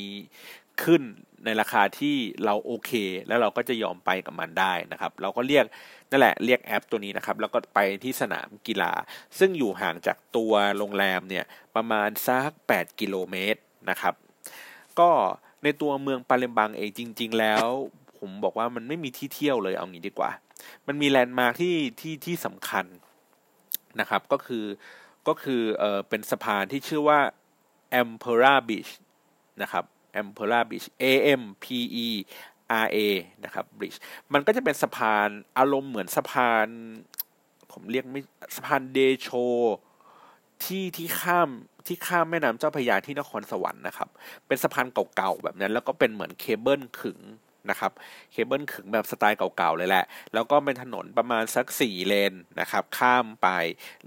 ขึ้นในราคาที่เราโอเค แล้วเราก็จะยอมไปกับมันได้นะครับ เราก็เรียกนั่นแหละเรียกแอปตัวนี้นะครับ แล้วก็ไปที่สนามกีฬา ซึ่งอยู่ห่างจากตัวโรงแรมเนี่ยประมาณสัก8กิโลเมตรนะครับ ก็ในตัวเมืองปาเลมบังเองจริง ๆ แล้วผมบอกว่ามันไม่มีที่เที่ยวเลยเอางี้ดีกว่า มันมีแลนด์มาร์คที่ที่ที่สำคัญนะครับ ก็คือก็คือเออเป็นสะพานที่ชื่อว่า a m p e r a Beach นะครับ a m p e r a Beach A M P E R A นะครับ Bridge มันก็จะเป็นสะพานอารมณ์เหมือนสะพาน ผมเรียกไม่สะพานเดโชที่ที่ข้าม ที่ข้ามแม่น้ำเจ้าพระยาที่นครสวรรค์นะครับ เป็นสะพานเก่าๆแบบนั้น แล้วก็เป็นเหมือนเคเบิลขึงนะครับ เคเบิลขึงแบบสไตล์เก่าๆเลยแหละ แล้วก็เป็นถนนประมาณสักสี่เลนนะครับ ข้ามไป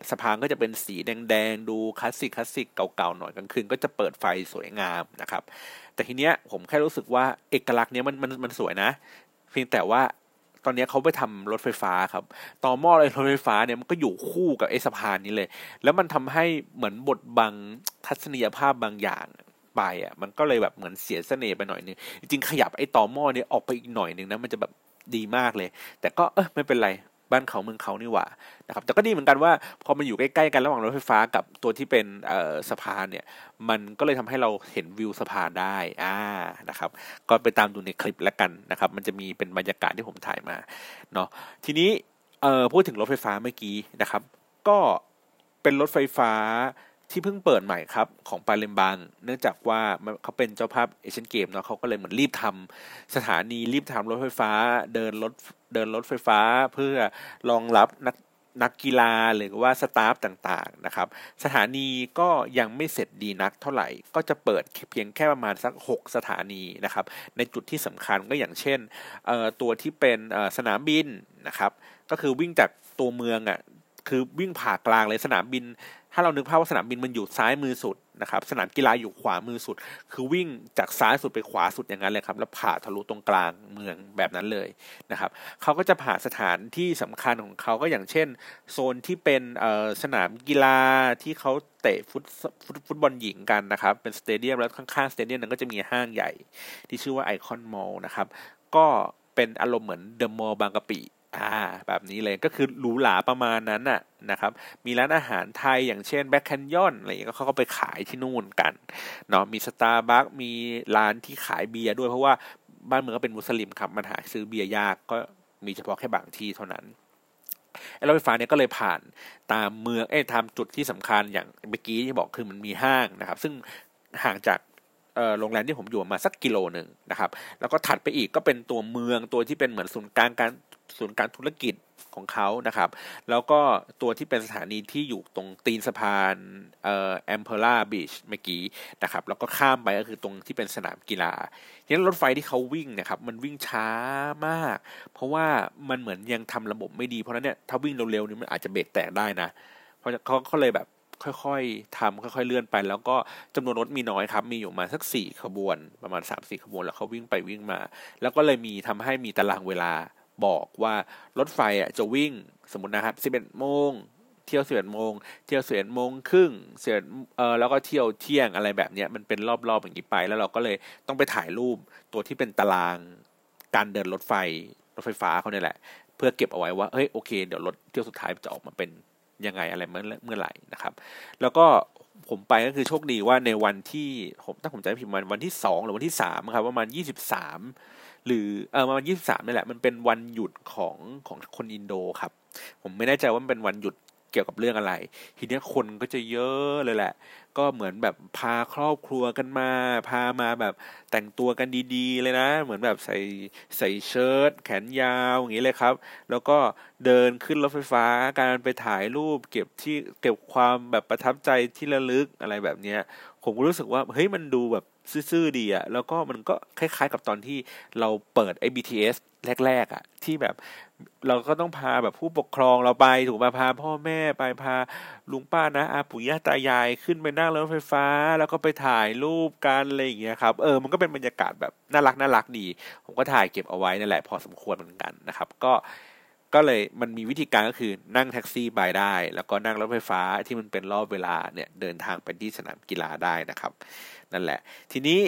สะพานก็จะเป็นสีแดงๆ ดูคลาสสิกคลาสสิกเก่าๆหน่อยกลางคืนก็จะเปิดไฟสวยงามนะครับ แต่ทีเนี้ยผมแค่รู้สึกว่าเอกลักษณ์เนี้ยมันมันมันสวยนะ เพียงแต่ว่า ตอนนี้เขาไปทำรถไฟฟ้าครับต่อหม้อเลยรถไฟฟ้าเนี่ยมันก็อยู่คู่กับไอ้สะพานนี้เลย แล้วมันทำให้เหมือนบทบังทัศนียภาพบางอย่างไปอะ มันก็เลยแบบเหมือนเสียเสน่ห์ไปหน่อยนึงจริงขยับไอ้ต่อหม้อนี้ออกไปอีกหน่อยนึงนะมันจะแบบดีมากเลย แต่ก็เออไม่เป็นไร บ้านเขาเมืองเขานี่หว่านะครับแต่ก็ดีเหมือนกันว่าพอมันอยู่ใกล้ๆกันระหว่างรถไฟฟ้ากับตัวที่เป็นสะพานเนี่ยมันก็เลยทำให้เราเห็นวิวสะพานได้อ่านะครับก็ไปตามดูในคลิปแล้วกันนะครับมันจะมีเป็นบรรยากาศที่ผมถ่ายมาเนาะทีนี้เออพูดถึงรถไฟฟ้าเมื่อกี้นะครับ ก็เป็นรถไฟฟ้า ที่เพิ่งเปิดใหม่ครับของปาเลมบังเนื่องจากว่าเขาเป็นเจ้าภาพเอเชียนเกมเนาะเขาก็เลยเหมือนรีบทำสถานีรีบทำรถไฟฟ้า เดินรถเดินรถไฟฟ้าเพื่อรองรับนักนักกีฬาหรือว่าสตาฟต่างๆนะครับ สถานีก็ยังไม่เสร็จดีนักเท่าไหร่ ก็จะเปิดเพียงแค่ประมาณสัก 6 สถานีนะครับ ในจุดที่สำคัญก็อย่างเช่นตัวที่เป็นสนามบินนะครับ ก็คือวิ่งจากตัวเมืองอะคือวิ่งผ่ากลางเลยสนามบิน ถ้าเรานึกภาพว่าสนามบินมันอยู่ซ้ายมือสุดนะครับสนามกีฬาอยู่ขวามือสุด คือวิ่งจากซ้ายสุดไปขวาสุดอย่างนั้นเลยครับ แล้วผ่าทะลุตรงกลางเมืองแบบนั้นเลยนะครับเขาก็จะผ่าสถานที่สำคัญของเขาก็อย่างเช่น โซนที่เป็นสนามกีฬาที่เขาเตะฟุตฟุตบอลหญิงกันนะครับ เป็น stadium แล้วข้างๆ stadium นั้นก็จะมีห้างใหญ่ที่ชื่อว่า Icon Mall นะครับก็เป็นอารมณ์เหมือนเดอะมอลล์บางกะปิ อ่าแบบนี้เลยก็คือหรูหราประมาณนั้นน่ะนะครับ มีร้านอาหารไทยอย่างเช่น Black Canyon อะไรอย่างเงี้ยเขาก็ไปขายที่นู่นกันเนาะมีสตาร์บัคมีร้านที่ขายเบียร์ด้วยเพราะว่าบ้านเมืองก็เป็นมุสลิมครับมันหาซื้อเบียร์ยากก็มีเฉพาะแค่บางที่เท่านั้นไอ้รถไฟฟ้าเนี่ยก็เลยผ่านตามเมืองเอ้ตามจุดที่สำคัญอย่างเมื่อกี้ที่บอกคือมันมีห้างนะครับ ซึ่งห่างจากโรงแรมที่ผมอยู่มาสักกิโลหนึ่งนะครับ แล้วก็ถัดไปอีกก็เป็นตัวเมืองตัวที่เป็นเหมือนศูนย์กลางการ ศูนย์การธุรกิจของเขานะครับ แล้วก็ตัวที่เป็นสถานีที่อยู่ตรงตีนสะพานเอ่อแอมเพล่าบีชเมื่อกี้นะครับ แล้วก็ข้ามไปก็คือตรงที่เป็นสนามกีฬาทีนี้รถไฟที่เขาวิ่งนะครับ มันวิ่งช้ามาก เพราะว่ามันเหมือนยังทำระบบไม่ดี เพราะนั้นเนี่ยถ้าวิ่งเร็วๆนี่มันอาจจะเบรกแตกได้นะ เพราะเขาเขาเลยแบบค่อยๆทำค่อยๆเลื่อนไป แล้วก็จำนวนรถมีน้อยครับ มีอยู่มาสักสี่ขบวน ประมาณสามสี่ขบวน แล้วเขาวิ่งไปวิ่งมา แล้วก็เลยมีทำให้มีตารางเวลา บอกว่ารถไฟอะจะวิ่งสมมตินะครับ 11 โมง เที่ยว 11 โมง เที่ยว 11 โมงครึ่งเสียเออแล้วก็เที่ยวเที่ยงอะไรแบบเนี้ยมันเป็นรอบๆอย่างนี้ไป แล้วเราก็เลยต้องไปถ่ายรูปตัวที่เป็นตารางการเดินรถไฟรถไฟฟ้าเขาเนี่ยแหละ เพื่อเก็บเอาไว้ว่าเฮ้ยโอเคเดี๋ยวรถเที่ยวสุดท้ายจะออกมาเป็นยังไงอะไรเมื่อเมื่อไหร่นะครับ แล้วก็ผมไปก็คือโชคดีว่าในวันที่ผมถ้าผมจำผิดมันวันที่สองหรือวันที่สามครับประมาณยี่สิบสาม หรือเออมายี่สิบสามนี่แหละ มันเป็นวันหยุดของของคนอินโดครับ ผมไม่แน่ใจว่ามันเป็นวันหยุดเกี่ยวกับเรื่องอะไร ทีนี้คนก็จะเยอะเลยแหละ ก็เหมือนแบบพาครอบครัวกันมา พามาแบบแต่งตัวกันดีๆ เลยนะ เหมือนแบบใส่ใส่เชิ้ตแขนยาวอย่างนี้เลยครับ แล้วก็เดินขึ้นรถไฟฟ้าการไปถ่ายรูปเก็บที่เก็บความแบบประทับใจที่ระลึกอะไรแบบเนี้ย ผมก็รู้สึกว่าเฮ้ยมันดูแบบ ซื่อๆดีอะแล้วก็มันก็คล้าย ๆ กับตอนที่เราเปิดไอ้ BTS แรก ๆอะที่แบบเราก็ต้องพาแบบผู้ปกครองเราไปถูกมาพาพ่อแม่ไปพาลุงป้านะอาปู่ย่าตายายขึ้นไปนั่งรถไฟฟ้า แล้วก็ไปถ่ายรูปกันอะไรอย่างเงี้ยครับเออมันก็เป็นบรรยากาศแบบน่ารักน่ารักดี ผมก็ถ่ายเก็บเอาไว้นั่นแหละพอสมควรเหมือนกันนะครับ ก็ก็เลยมันมีวิธีการก็คือนั่งแท็กซี่ไปได้ แล้วก็นั่งรถไฟฟ้าที่มันเป็นรอบเวลาเนี่ยเดินทางไปที่สนามกีฬาได้นะครับ นั่นแหละ ทีนี้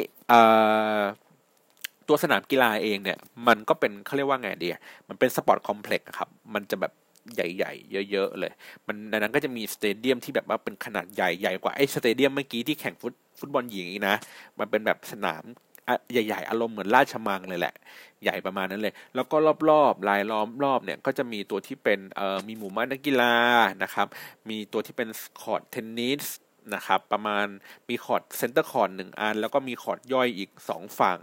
ตัวสนามกีฬาเองเนี่ย มันก็เป็นเขาเรียกว่าไงดีมันเป็น sport complex ครับ มันจะแบบใหญ่ๆ เยอะๆ เลย มันในนั้นก็จะมี stadium ที่แบบว่าเป็นขนาดใหญ่ใหญ่กว่าไอ้ stadium เมื่อกี้ที่แข่งฟุตฟุตบอลหญิงอีกนะ มันเป็นแบบสนามใหญ่ๆ อารมณ์เหมือนราชมังเลยแหละ ใหญ่ประมาณนั้นเลย แล้วก็รอบๆลายล้อมรอบเนี่ย ก็จะมีตัวที่เป็นเอ่อมีหมู่บ้านนักกีฬานะครับ มีตัวที่เป็นคอร์ดเทนนิส นะครับประมาณมี court center court หนึ่งอัน แล้วก็มีคอร์ดย่อยอีกสองฝั่ง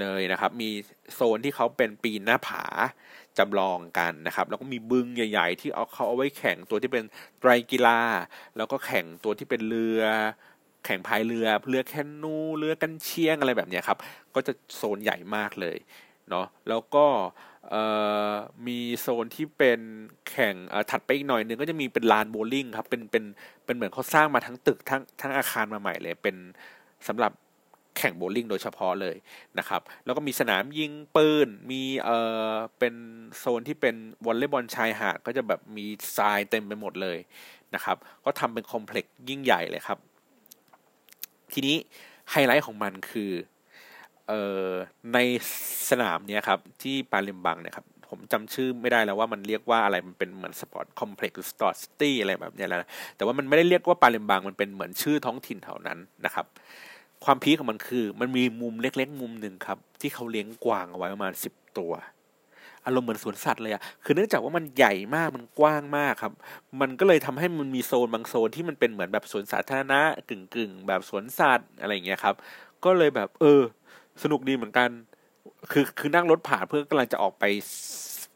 เลยนะครับ มีโซนที่เขาเป็นปีนหน้าผาจำลองกันนะครับ แล้วก็มีบึงใหญ่ ๆ ที่เอาเขาเอาไว้แข่งตัวที่เป็นไตรกีฬา แล้วก็แข่งตัวที่เป็นเรือ แข่งพายเรือเรือแคนูเรือกรรเชียงอะไรแบบนี้ครับ ก็จะโซนใหญ่มากเลยเนาะแล้วก็ มีโซนที่เป็นแข่งถัดไปอีกหน่อยนึงก็จะมีเป็นลานโบว์ลิ่งครับเป็นเป็นเป็นเหมือนเขาสร้างมาทั้งตึกทั้งทั้งอาคารมาใหม่เลย เป็นสำหรับแข่งโบว์ลิ่งโดยเฉพาะเลยนะครับ แล้วก็มีสนามยิงปืน มีเอ่อเป็นโซนที่เป็นวอลเลย์บอลชายหาดก็จะแบบมีทรายเต็มไปหมดเลยนะครับ ก็ทำเป็น complex ยิ่งใหญ่เลยครับ ทีนี้ไฮไลท์ของมันคือ เอ่อในสนามเนี้ยครับที่ปาลิมบังเนี่ยครับผมจำชื่อไม่ได้แล้วว่ามันเรียกว่าอะไรมันเป็นเหมือน sport complex หรือ sport city อะไรแบบนี้แล้วนะแต่ว่ามันไม่ได้เรียกว่าปาลิมบังมันเป็นเหมือนชื่อท้องถิ่นเท่านั้นนะครับ ความพีคของมันคือมันมีมุมเล็กๆ มุมหนึ่งครับ ที่เขาเลี้ยงกวางเอาไว้ประมาณสิบตัวอารมณ์เหมือนสวนสัตว์เลยอะคือเนื่องจากว่ามันใหญ่มาก มันกว้างมากครับ มันก็เลยทำให้มันมีโซนบางโซนที่มันเป็นเหมือนแบบสวนสาธารณะกึ่งๆ แบบสวนสัตว์อะไรอย่างเงี้ยครับ ก็เลยแบบเออ สนุกดีเหมือนกัน คือคือนั่งรถผ่านเพื่อกำลังจะออกไป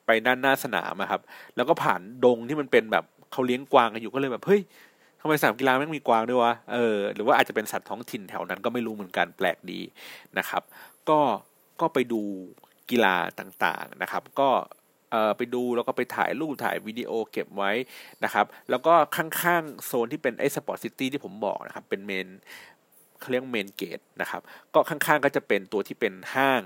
ไปด้านหน้าสนามครับ แล้วก็ผ่านดงที่มันเป็นแบบเขาเลี้ยงกวางกันอยู่ก็เลยแบบเฮ้ยทำไมสนามกีฬาไม่มีกวางด้วยวะเออหรือว่าอาจจะเป็นสัตว์ท้องถิ่นแถวนั้นก็ไม่รู้เหมือนกันแปลกดีนะครับ ก็ก็ไปดูกีฬาต่างๆนะครับ ก็เออไปดูแล้วก็ไปถ่ายรูปถ่ายวิดีโอเก็บไว้นะครับ แล้วก็ข้างๆ โซนที่เป็นไอ้ sport city ที่ผมบอกนะครับ เป็น main เขาเรียก main gate นะครับ ก็ข้างๆก็จะเป็นตัวที่เป็นห้าง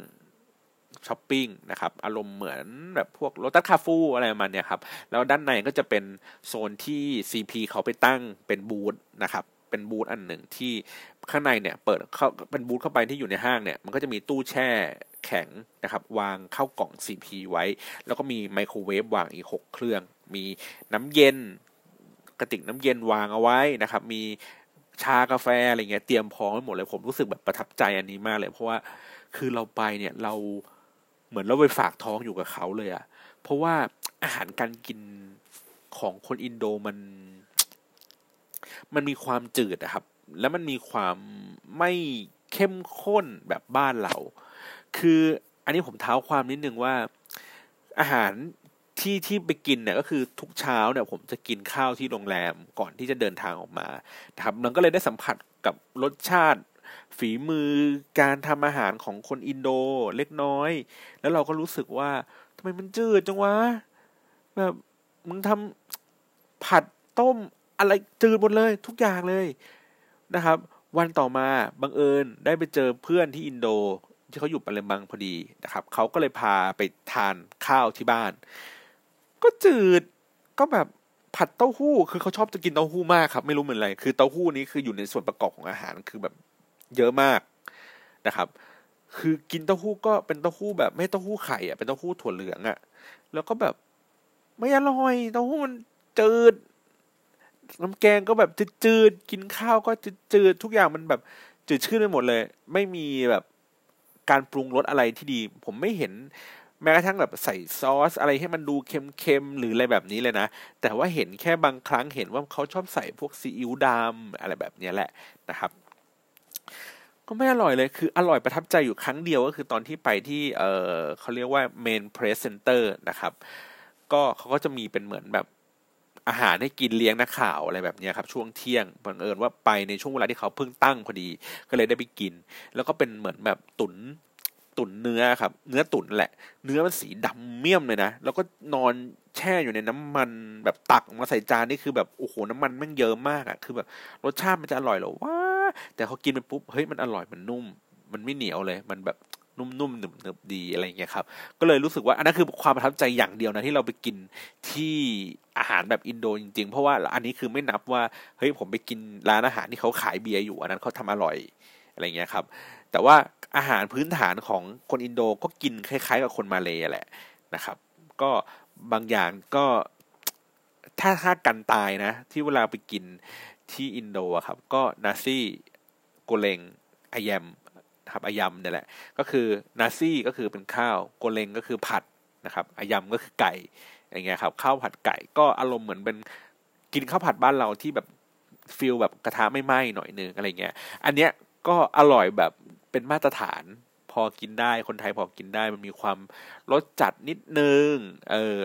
ช้อปปิ้งนะครับอารมณ์เหมือนแบบพวกโลตัสคาร์ฟูร์อะไรประมาณเนี้ยครับแล้วด้านในก็จะเป็นโซนที่ CP เขาไปตั้งเป็นบูธนะครับเป็นบูธอันหนึ่งที่ข้างในเนี่ยเปิดเข้าเป็นบูธเข้าไปที่อยู่ในห้างเนี่ยมันก็จะมีตู้แช่แข็งนะครับวางข้าวกล่อง CP ไว้ แล้วก็มีไมโครเวฟวางอีก 6 เครื่อง มีน้ำเย็นกระติกน้ำเย็นวางเอาไว้นะครับ มี ชากาแฟอะไรเงี้ยเตรียมพร้อมไว้หมดเลยผมรู้สึกแบบประทับใจอันนี้มากเลย เพราะว่าคือเราไปเนี่ยเราเหมือนเราไปฝากท้องอยู่กับเขาเลยอะเพราะว่าอาหารการกินของคนอินโดมัน มันมีความจืดอะครับ แล้วมันมีความไม่เข้มข้นแบบบ้านเรา คืออันนี้ผมเท้าความนิดนึงว่าอาหาร ที่ที่ไปกินเนี่ยก็คือทุกเช้าเนี่ยผมจะกินข้าวที่โรงแรมก่อนที่จะเดินทางออกมานะครับมันก็เลยได้สัมผัสกับรสชาติ ฝีมือการทำอาหารของคนอินโดเล็กน้อย แล้วเราก็รู้สึกว่าทำไมมันจืดจังวะแบบมึงทำผัดต้มอะไรจืดหมดเลย ทุกอย่างเลยนะครับ วันต่อมาบังเอิญได้ไปเจอเพื่อนที่อินโดที่เขาอยู่ปาเลมบังพอดีนะครับเขาก็เลยพาไปทานข้าวที่บ้าน ก็จืดก็แบบผัดเต้าหู้ คือเขาชอบจะกินเต้าหู้มากครับ ไม่รู้เหมือนอะไร คือเต้าหู้นี้คืออยู่ในส่วนประกอบของอาหารคือแบบเยอะมากนะครับ คือกินเต้าหู้ก็เป็นเต้าหู้แบบไม่เต้าหู้ไข่อะเป็นเต้าหู้ถั่วเหลืองอะ แล้วก็แบบไม่อร่อยเต้าหู้มันจืดน้ำแกงก็แบบจืดๆกินข้าวก็จืดๆทุกอย่างมันแบบจืดชื่นไปหมดเลย ไม่มีแบบการปรุงรสอะไรที่ดี ผมไม่เห็น แม้กระทั่งแบบใส่ซอส อะไรให้มันดูเค็มๆหรืออะไรแบบนี้เลยนะ แต่ว่าเห็นแค่บางครั้งเห็นว่าเขาชอบใส่พวกซีอิ๊วดำอะไรแบบนี้แหละนะครับก็ไม่อร่อยเลย คืออร่อยประทับใจอยู่ครั้งเดียวก็คือตอนที่ไปที่เออเขาเรียกว่า main press center นะครับ ก็เขาก็จะมีเป็นเหมือนแบบอาหารให้กินเลี้ยงนักข่าวอะไรแบบนี้ครับ ช่วงเที่ยงบังเอิญว่าไปในช่วงเวลาที่เขาเพิ่งตั้งพอดี ก็เลยได้ไปกิน แล้วก็เป็นเหมือนแบบตุน ตุ๋นเนื้อครับ เนื้อตุ๋นแหละ เนื้อมันสีดำเมี่ยมเลยนะ แล้วก็นอนแช่อยู่ในน้ำมันแบบตักมาใส่จานนี่คือแบบโอ้โหน้ำมันมันเยอะมากอะ่ะ คือแบบรสชาติมันจะอร่อยหรอว่าแต่เขากินไปปุ๊บเฮ้ยมันอร่อยมันนุ่ม มันไม่เหนียวเลย มันแบบนุ่มๆหนึบๆดีอะไรเงี้ยครับ ก็เลยรู้สึกว่าอันนั้นคือความประทับใจอย่างเดียวนะที่เราไปกินที่อาหารแบบอินโดจริงๆ เพราะว่าอันนี้คือไม่นับว่าเฮ้ยผมไปกินร้านอาหารที่เขาขายเบียร์อยู่อันนั้นเขาทำอร่อยอะไรเงี้ยครับ แต่ว่าอาหารพื้นฐานของคนอินโดก็กินคล้าย ๆ กับคนมาเลยแหละนะครับ ก็บางอย่างก็ถ้าถ้ากันตายนะ ที่เวลาไปกินที่อินโดครับ ก็นาซี่โกเลงอายมครับอายมเนี่ยแหละ ก็คือนาซี่ก็คือเป็นข้าวโกเลงก็คือผัดนะครับอายมก็คือไก่อย่างเงี้ยครับข้าวผัดไก่ก็อารมณ์เหมือนเป็นกินข้าวผัดบ้านเราที่แบบ feel แบบกระทะไม่ไหม้หน่อยนึงอะไรเงี้ย อันเนี้ยก็อร่อยแบบ เป็นมาตรฐานพอกินได้คนไทยพอกินได้มันมีความรสจัดนิดนึง เออ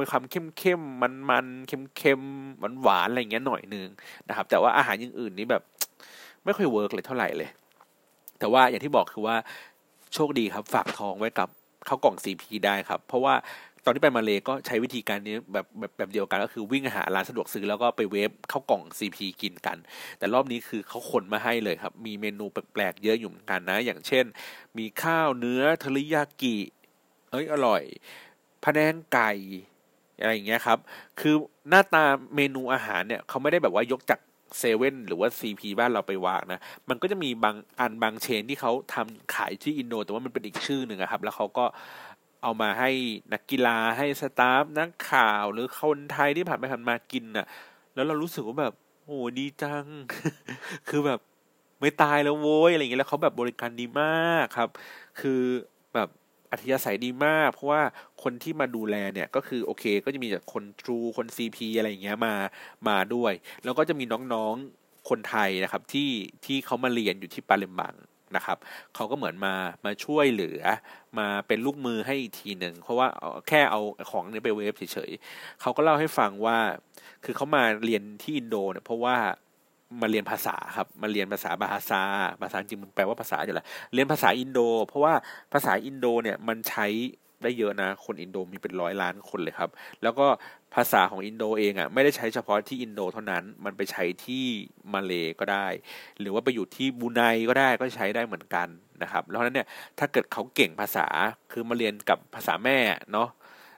มีความเข้มเข้มมันมันเข้มเข้มหวานหวานอะไรเงี้ยหน่อยนึงนะครับ แต่ว่าอาหารอย่างอื่นนี่แบบ ไม่ค่อย work เลยเท่าไหร่เลย แต่ว่าอย่างที่บอกคือว่าโชคดีครับ ฝากทองไว้กับข้าวกล่องซีพีได้ครับ เพราะว่า อนที่ไปมาเลก็ใช้วิธีการนี้แบบแบบแบบเดียวกันก็คือวิ่งหาร้านสะดวกซื้อแล้วก็ไปเวฟเข้ากล่อง CP กินกัน แต่รอบนี้คือเขาขนมาให้เลยครับ มีเมนูแปลกๆเยอะอยู่เหมือนกันนะ อย่างเช่น มีข้าวเนื้อเทริยากิ เอ้ยอร่อยพะแนงไก่อะไรอย่างเงี้ยครับ คือหน้าตาเมนูอาหารเนี่ยเขาไม่ได้แบบว่ายกจากเซเว่นหรือว่าซีพีบ้านเราไปวางนะ มันก็จะมีบางอันบางเชนที่เขาทำขายที่อินโด แต่ว่ามันเป็นอีกชื่อหนึ่งครับ แล้วเขาก็ เอามาให้นักกีฬาให้สตาฟนักข่าวหรือคนไทยที่ผ่านไปผ่านมากินน่ะ แล้วเรารู้สึกว่าแบบโอ้ดีจัง คือแบบไม่ตายแล้วโว้ยอะไรเงี้ยแล้วเขาแบบบริการดีมากครับ คือแบบอัธยาศัยดีมาก เพราะว่าคนที่มาดูแลเนี่ยก็คือโอเค ก็จะมีจากคนทรูคนซีพีอะไรอย่างเงี้ยมามาด้วย แล้วก็จะมีน้องๆคนไทยนะครับ ที่ที่เขามาเรียนอยู่ที่ปาเลมบัง นะครับเขาก็เหมือนมามาช่วยเหลือ มาเป็นลูกมือให้อีกทีหนึ่งเพราะว่าแค่เอาของนี้ไปเวฟเฉยๆเขาก็เล่าให้ฟังว่า คือเขามาเรียนที่อินโดเนี่ยเพราะว่ามาเรียนภาษาครับมาเรียนภาษา Bahasa ภาษาจริงมันแปลว่าภาษาอยู่แล้วเรียนภาษาอินโด เพราะว่าภาษาอินโดเนี่ยมันใช้ ได้เยอะนะ คนอินโดมีเป็นร้อยล้านคนเลยครับ แล้วก็ภาษาของอินโดเองอะ่ะไม่ได้ใช้เฉพาะที่อินโดเท่านั้น มันไปใช้ที่มาเลก็ได้ หรือว่าไปอยู่ที่บูไนก็ได้ก็ใช้ได้เหมือนกันนะครับแล้วนั้นเนี่ยถ้าเกิดเขาเก่งภาษาคือมาเรียนกับภาษาแม่เนาะ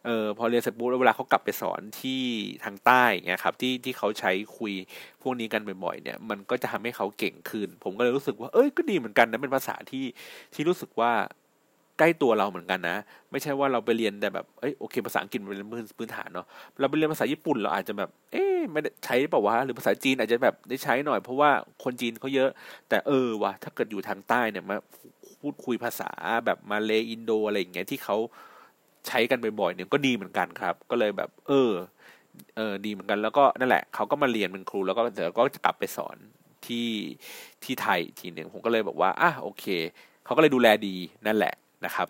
เออพอเรียนเสร็จปุ๊บแล้วเวลาเขากลับไปสอนที่ทางใต้เงี้ยครับที่ที่เขาใช้คุยพวกนี้กันบ่อยๆเนี่ย มันก็จะทำให้เขาเก่งขึ้น ผมก็เลยรู้สึกว่าเอ้ยก็ดีเหมือนกันนะเป็นภาษาที่ที่รู้สึกว่า ใกล้ตัวเราเหมือนกันนะ ไม่ใช่ว่าเราไปเรียนแต่แบบเอ้ยโอเคภาษาอังกฤษเป็นพื้นพื้นฐานเนาะเราไปเรียนภาษาญี่ปุ่นเราอาจจะแบบ เอ๊ะไม่ได้ใช้เปล่าวะหรือภาษาจีนอาจจะแบบได้ใช้หน่อยเพราะว่าคนจีนเขาเยอะ แต่เออวะถ้าเกิดอยู่ทางใต้เนี่ยมาพูดคุยภาษาแบบมาเลอินโดอะไรอย่างเงี้ยที่เขาใช้กันบ่อยๆเนี่ยก็ดีเหมือนกันครับ ก็เลยแบบ เออเออดีเหมือนกันแล้วก็นั่นแหละเขาก็มาเรียนเป็นครูแล้วก็เดี๋ยวก็จะกลับไปสอนที่ที่ไทยทีหนึ่งผมก็เลยบอกว่าอะโอเคเขาก็เลยดูแลดีนั่นแหละ นะครับ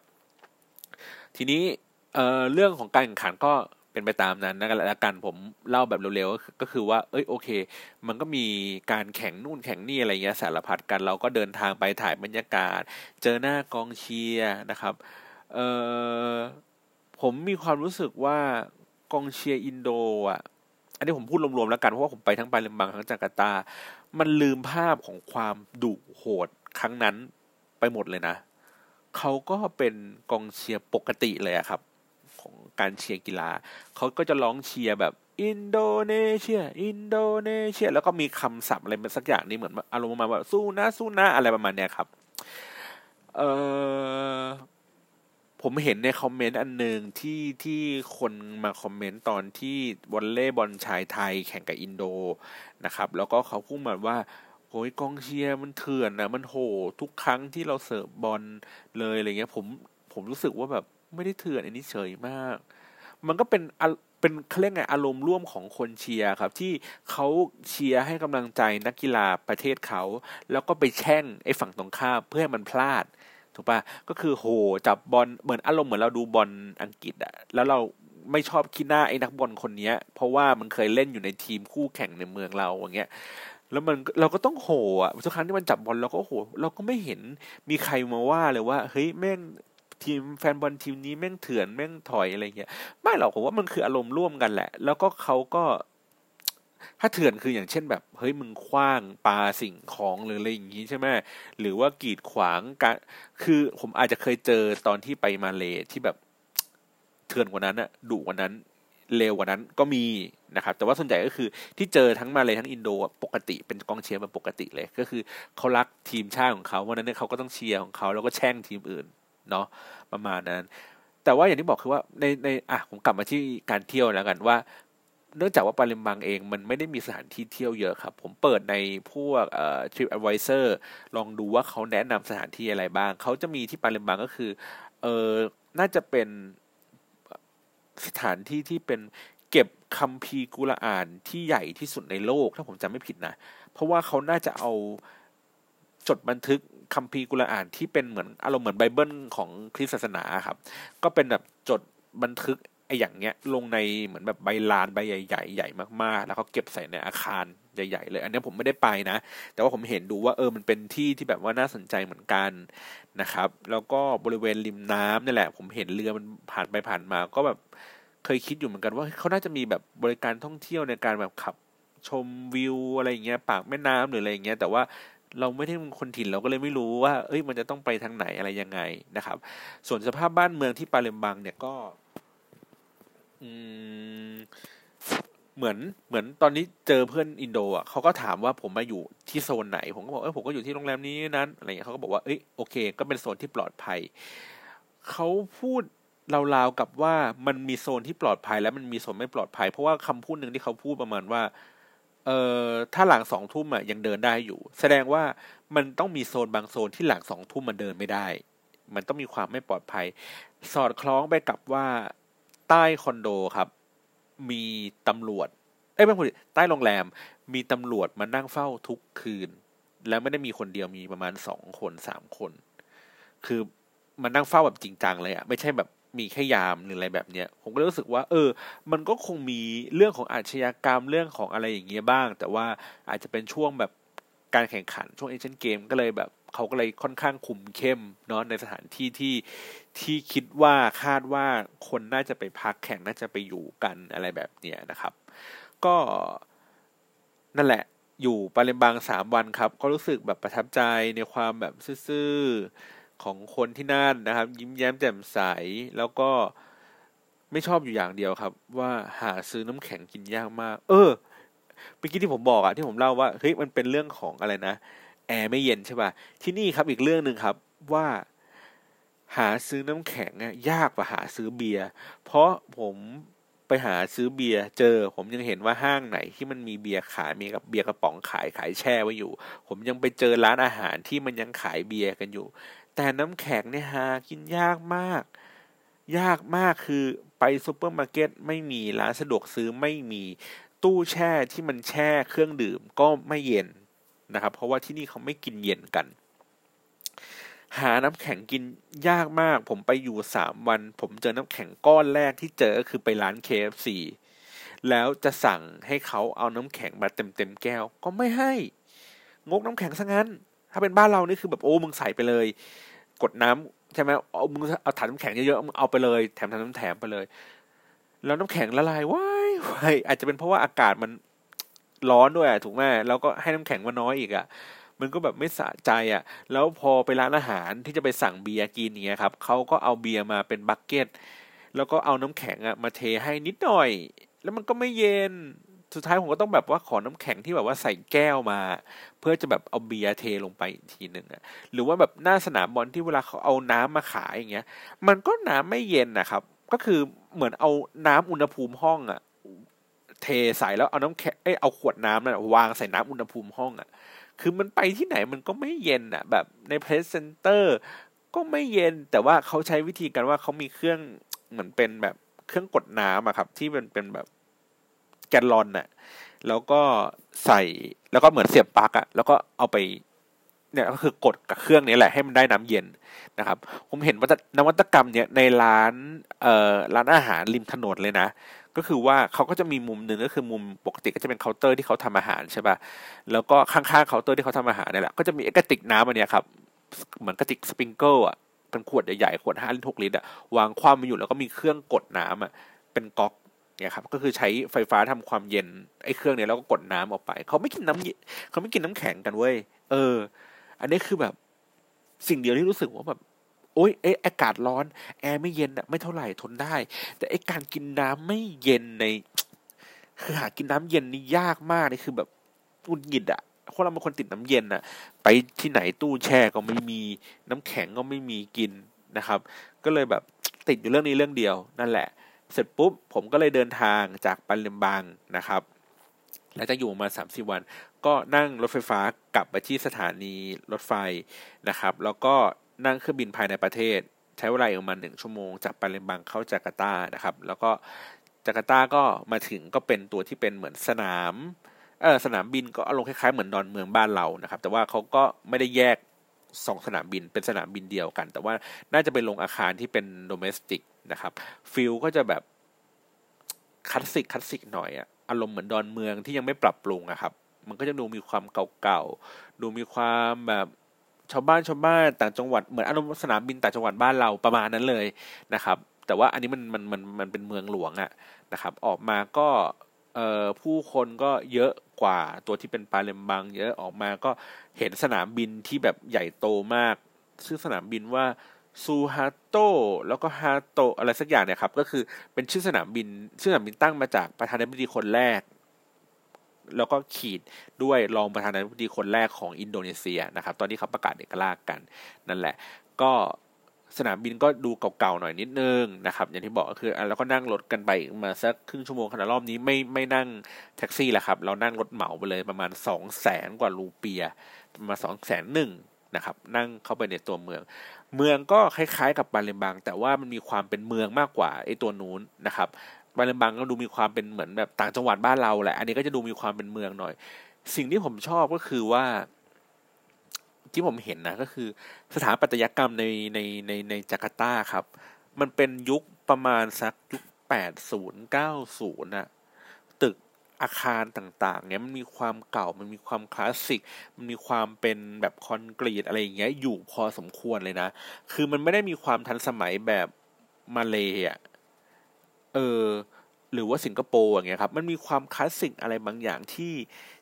ทีนี้เเรื่องของการแข่งขันก็เป็นไปตามนั้นนะแล้วกันผมเล่าแบบเร็วๆก็คือว่า เอ้ยโอเค มันก็มีการแข่งนู่นแข่งนี่อะไรเงี้ยสารพัดกันเราก็เดินทางไปถ่ายบรรยากาศ เจอหน้ากองเชียร์นะครับเออผมมีความรู้สึกว่ากองเชียร์อินโดอะอันนี้ผมพูดรวมๆแล้วกันเพราะว่าผมไปทั้งไปเลมบังทั้งจาการ์ตา มันลืมภาพของความดุโหดครั้งนั้นไปหมดเลยนะ เขาก็เป็นกองเชียร์ปกติเลยครับ ของการเชียร์กีฬา เขาก็จะร้องเชียร์แบบอินโดนีเซีย อินโดนีเซีย แล้วก็มีคำศัพท์อะไรสักอย่างนี้เหมือนอารมณ์ประมาณว่าสู้นะสู้นะอะไรประมาณเนี้ยครับ เออผมเห็นในคอมเมนต์อันหนึ่งที่ที่คนมาคอมเมนต์ตอนที่วอลเล่บอลชายไทยแข่งกับอินโดนะครับ แล้วก็เขาพูดมาว่า โอ้ยกองเชียร์มันเถื่อนนะมันโหทุกครั้งที่เราเสิร์ฟบอลเลยอะไรเงี้ย ผมผมรู้สึกว่าแบบไม่ได้เถื่อนอันนี้เฉยมาก มันก็เป็นเป็นเขาเรียกไงอารมณ์ร่วมของคนเชียร์ครับ ที่เขาเชียร์ให้กำลังใจนักกีฬาประเทศเขา แล้วก็ไปแช่งไอ้ฝั่งตรงข้ามเพื่อให้มันพลาด ถูกปะก็คือโหจับบอลเหมือนอารมณ์เหมือนเราดูบอลอังกฤษอะแล้วเราไม่ชอบคิดหน้าไอ้นักบอลคนนี้เพราะว่ามันเคยเล่นอยู่ในทีมคู่แข่งในเมืองเราอย่างเงี้ย แล้วมันเราก็ต้องโหอะทุกครั้งที่มันจับบอลเราก็โหเราก็ไม่เห็นมีใครมาว่าเลยว่าเฮ้ยแม่งทีมแฟนบอลทีมนี้แม่งเถื่อนแม่งถอยอะไรเงี้ยไม่หรอกผมว่ามันคืออารมณ์ร่วมกันแหละ แล้วก็เขาก็ถ้าเถื่อนคืออย่างเช่นแบบ เฮ้ยมึงคว้างปลาสิ่งของหรืออะไรอย่างงี้ใช่ไหมหรือว่ากีดขวางการคือผมอาจจะเคยเจอตอนที่ไปมาเลที่แบบเถื่อนกว่านั้นอะดุกว่านั้น เร็วกว่านั้นก็มีนะครับ แต่ว่าส่วนใหญ่ก็คือที่เจอทั้งมาเลยทั้งอินโดปกติเป็นกองเชียร์แบบปกติเลย ก็คือเขารักทีมชาติของเขาวันนั้นเขาก็ต้องเชียร์ของเขาแล้วก็แช่งทีมอื่นเนาะประมาณนั้น แต่ว่าอย่างที่บอกคือว่าในในอะผมกลับมาที่การเที่ยวแล้วกันว่า เนื่องจากว่าปาเลมบังเองมันไม่ได้มีสถานที่เที่ยวเยอะครับ ผมเปิดในพวกเอ่อ Trip Advisor ลองดูว่าเขาแนะนำสถานที่อะไรบ้าง เขาจะมีที่ปาเลมบังก็คือเออน่าจะเป็น สถานที่ที่เป็นเก็บคัมภีร์กุรอานที่ใหญ่ที่สุดในโลก ถ้าผมจำไม่ผิดนะ เพราะว่าเขาน่าจะเอาจดบันทึกคัมภีร์กุรอานที่เป็นเหมือนอารมณ์เหมือนไบเบิลของคริสต์ศาสนาครับ ก็เป็นแบบจดบันทึกไอ้อย่างเงี้ยลงในเหมือนแบบใบลานใบใหญ่ๆใหญ่มากๆ แล้วเขาเก็บใส่ในอาคาร ใหญ่ๆเลย อันนี้ผมไม่ได้ไปนะ แต่ว่าผมเห็นดูว่าเออมันเป็นที่ที่แบบว่าน่าสนใจเหมือนกันนะครับ แล้วก็บริเวณริมน้ำนี่แหละ ผมเห็นเรือมันผ่านไปผ่านมา ก็แบบเคยคิดอยู่เหมือนกันว่าเขาน่าจะมีแบบบริการท่องเที่ยวในการแบบขับชมวิวอะไรเงี้ยปากแม่น้ำหรืออะไรเงี้ยแต่ว่าเราไม่ได้เป็นคนถิ่นเราก็เลยไม่รู้ว่า เอ้ยมันจะต้องไปทางไหนอะไรยังไงนะครับ ส่วนสภาพบ้านเมืองที่ปาเลมบังเนี่ยก็ อืม เหมือนเหมือนตอนนี้เจอเพื่อนอินโดอะเขาก็ถามว่าผมมาอยู่ที่โซนไหน ผมก็บอกเออผมก็อยู่ที่โรงแรมนี้นั้นอะไรเงี้ยเขาก็บอกว่าเอ้ยโอเค ก็เป็นโซนที่ปลอดภัยเขาพูดราวๆกับว่ามันมีโซนที่ปลอดภัย และมันมีโซนไม่ปลอดภัย เพราะว่าคำพูดหนึ่งที่เขาพูดประมาณว่าเอ่อถ้าหลังสองทุ่มอะยังเดินได้อยู่ แสดงว่ามันต้องมีโซนบางโซนที่หลังสองทุ่มมันเดินไม่ได้ มันต้องมีความไม่ปลอดภัย สอดคล้องไปกับว่าใต้คอนโดครับ มีตำรวจเอ้ยไม่ใช่ใต้โรงแรม มีตำรวจมานั่งเฝ้าทุกคืน แล้วไม่ได้มีคนเดียวมีประมาณสองคนสามคน คือมันนั่งเฝ้าแบบจริงจังเลยอะไม่ใช่แบบมีแค่ยามหรืออะไรแบบเนี้ย ผมก็รู้สึกว่า เออ มันก็คงมีเรื่องของอาชญากรรมเรื่องของอะไรอย่างเงี้ยบ้าง แต่ว่าอาจจะเป็นช่วงแบบการแข่งขันช่วงเอเชียนเกมก็เลยแบบ เขาก็เลยค่อนข้างคุมเข้มเนาะในสถานที่ที่ที่คิดว่าคาดว่าคนน่าจะไปพักแข่งน่าจะไปอยู่กันอะไรแบบเนี้ยนะครับ ก็นั่นแหละอยู่ปาเลมบังสามวันครับ ก็รู้สึกแบบประทับใจในความแบบซื่อของคนที่นั่นนะครับ ยิ้มแย้มแจ่มใส แล้วก็ไม่ชอบอยู่อย่างเดียวครับ ว่าหาซื้อน้ำแข็งกินยากมาก เออเมื่อกี้ที่ผมบอกอะที่ผมเล่าว่าเฮ้ยมันเป็นเรื่องของอะไรนะ แอร์ไม่เย็นใช่ป่ะ ที่นี่ครับอีกเรื่องหนึ่งครับว่าหาซื้อน้ำแข็งยากกว่าหาซื้อเบียร์ เพราะผมไปหาซื้อเบียร์เจอ ผมยังเห็นว่าห้างไหนที่มันมีเบียร์ขายมีกับเบียร์กระป๋องขายขายแช่ไว้อยู่ ผมยังไปเจอร้านอาหารที่มันยังขายเบียร์กันอยู่ แต่น้ำแข็งเนี่ยหากินยากมาก ยากมากคือไปซูเปอร์มาร์เก็ตไม่มีร้านสะดวกซื้อไม่มีตู้แช่ที่มันแช่เครื่องดื่มก็ไม่เย็น นะครับ เพราะว่าที่นี่เขาไม่กินเย็นกัน หาน้ำแข็งกินยากมาก ผมไปอยู่สามวัน ผมเจอน้ำแข็งก้อนแรกที่เจอก็คือไปร้าน KFC แล้วจะสั่งให้เขาเอาน้ำแข็งมาเต็มเต็มแก้ว ก็ไม่ให้ งกน้ำแข็งซะงั้น ถ้าเป็นบ้านเรานี่คือแบบโอ้มึงใส่ไปเลย กดน้ำใช่ไหมเอามึงเอาถังน้ำแข็งเยอะๆเอาไปเลยแถมถังน้ำแถมไปเลย แล้วน้ำแข็งละลายวายว้ายอาจจะเป็นเพราะว่าอากาศมัน ร้อนด้วยอะถูกไหมแล้วก็ให้น้ำแข็งมาน้อยอีกอะมันก็แบบไม่สะใจอะ แล้วพอไปร้านอาหารที่จะไปสั่งเบียร์กินเนี้ยครับเขาก็เอาเบียร์มาเป็นบักเก็ต แล้วก็เอาน้ำแข็งอะมาเทให้นิดหน่อย แล้วมันก็ไม่เย็น สุดท้ายผมก็ต้องแบบว่าขอน้ำแข็งที่แบบว่าใส่แก้วมา เพื่อจะแบบเอาเบียร์เทลงไปอีกทีหนึ่งอะ หรือว่าแบบหน้าสนามบอลที่เวลาเขาเอาน้ำมาขายอย่างเงี้ย มันก็น้ำไม่เย็นนะครับ ก็คือเหมือนเอาน้ำอุณหภูมิห้องอะ เทใส่แล้วเอาน้ำแข็งเอ้เอาขวดน้ำนั่นวางใส่น้ำอุณหภูมิห้องอะคือมันไปที่ไหนมันก็ไม่เย็นอะแบบใน press center ก็ไม่เย็นแต่ว่าเขาใช้วิธีกันว่าเขามีเครื่องเหมือนเป็นแบบเครื่องกดน้ำอะครับ ที่เป็นเป็นแบบแกลลอนน่ะ แล้วก็ใส่แล้วก็เหมือนเสียบปลั๊กอะแล้วก็เอาไปเนี่ยก็คือกดกับเครื่องนี้แหละให้มันได้น้ำเย็นนะครับ ผมเห็นว่านวัตกรรมเนี่ยในร้านเอ่อร้านอาหารริมถนนเลยนะ ก็คือว่าเขาก็จะมีมุมหนึ่งก็คือมุมปกติก็จะเป็นเคาน์เตอร์ที่เขาทำอาหารใช่ป่ะแล้วก็ข้างๆเคาน์เตอร์ที่เขาทำอาหารเนี่ยแหละก็จะมีกระติกน้ำอันเนี้ยครับเหมือนกระติกสปริงเคิลอะเป็นขวดใหญ่ๆขวดห้าลิตรหกลิตรอะวางคว่ำมาอยู่แล้วก็มีเครื่องกดน้ำอะเป็นก๊อกเนี่ยครับก็คือใช้ไฟฟ้าทำความเย็นไอ้เครื่องเนี้ยแล้วก็กดน้ำออกไปเขาไม่กินน้ำเขาไม่กินน้ำแข็งกันเว้ยเออ อันนี้คือแบบสิ่งเดียวที่รู้สึกว่าแบบ โอ้ยเอ๊ะอากาศร้อนแอร์ไม่เย็นอะไม่เท่าไหร่ทนได้ แต่ไอ้การกินน้ำไม่เย็นในคือหากินน้ำเย็นนี่ยากมากนี่คือแบบอุ่นหงิดอะเพราะเราเป็นคนติดน้ำเย็นอะไปที่ไหนตู้แช่ก็ไม่มีน้ำแข็งก็ไม่มีกินนะครับ ก็เลยแบบติดอยู่เรื่องนี้เรื่องเดียวนั่นแหละ เสร็จปุ๊บผมก็เลยเดินทางจากปันเลมบังนะครับแล้วจะอยู่มาสามสี่วัน ก็นั่งรถไฟฟ้ากลับไปที่สถานีรถไฟนะครับ แล้วก็ นั่งเครื่องบินภายในประเทศ ใช้เวลาประมาณหนึ่งชั่วโมง จากปาเลมบังเข้าจาการ์ตานะครับ แล้วก็จาการ์ตาก็มาถึงก็เป็นตัวที่เป็นเหมือนสนามเออสนามบินก็อารมณ์คล้ายๆเหมือนดอนเมืองบ้านเรานะครับ แต่ว่าเขาก็ไม่ได้แยกสองสนามบินเป็นสนามบินเดียวกัน แต่ว่าน่าจะเป็นโรงอาคารที่เป็นโดเมสติกนะครับฟิลก็จะแบบคลาสสิกคลาสสิกหน่อยอะอารมณ์เหมือนดอนเมืองที่ยังไม่ปรับปรุงอะครับ มันก็จะดูมีความเก่าๆ ดูมีความแบบ ชาวบ้านชาวบ้านต่างจังหวัดเหมือนอารมณ์สนามบินต่างจังหวัดบ้านเราประมาณนั้นเลยนะครับ แต่ว่าอันนี้มันมันมันมันเป็นเมืองหลวงอะนะครับ ออกมาก็เอ่อผู้คนก็เยอะกว่าตัวที่เป็นปาเลมบัง เยอะออกมาก็เห็นสนามบินที่แบบใหญ่โตมาก ชื่อสนามบินว่าซูฮาโตแล้วก็ฮาโตอะไรสักอย่างเนี่ยครับ ก็คือเป็นชื่อสนามบิน ชื่อสนามบินตั้งมาจากประธานาธิบดีคนแรก แล้วก็ขีดด้วยรองประธานาธิบดีคนแรกของอินโดนีเซียนะครับ ตอนที่เขาประกาศเอกราชกันนั่นแหละ ก็สนามบินก็ดูเก่าๆหน่อยนิดนึงนะครับ อย่างที่บอกก็คือแล้วก็นั่งรถกันไปมาสักครึ่งชั่วโมงขณะรอบนี้ไม่ไม่นั่งแท็กซี่แหละครับ เรานั่งรถเหมาไปเลยประมาณสองแสนกว่ารูเปียมาสองแสนหนึ่งนะครับ นั่งเข้าไปในตัวเมือง เมืองก็คล้ายๆกับบาเลมบัง แต่ว่ามันมีความเป็นเมืองมากกว่าไอ้ตัวนู้นนะครับ บาเลมบังก็ดูมีความเป็นเหมือนแบบต่างจังหวัดบ้านเราแหละ อันนี้ก็จะดูมีความเป็นเมืองหน่อย สิ่งที่ผมชอบก็คือว่าที่ผมเห็นนะก็คือสถาปัตยกรรมในในในในจาการ์ตาครับ มันเป็นยุคประมาณสักยุคแปดศูนย์เก้าศูนย์ะตึกอาคารต่าง ๆ เนี่ยมันมีความเก่ามันมีความคลาสสิก มันมีความเป็นแบบคอนกรีตอะไรอย่างเงี้ยอยู่พอสมควรเลยนะ คือมันไม่ได้มีความทันสมัยแบบมาเลยอะ เออหรือว่าสิงคโปร์อย่างเงี้ยครับ มันมีความคลาสสิกอะไรบางอย่างที่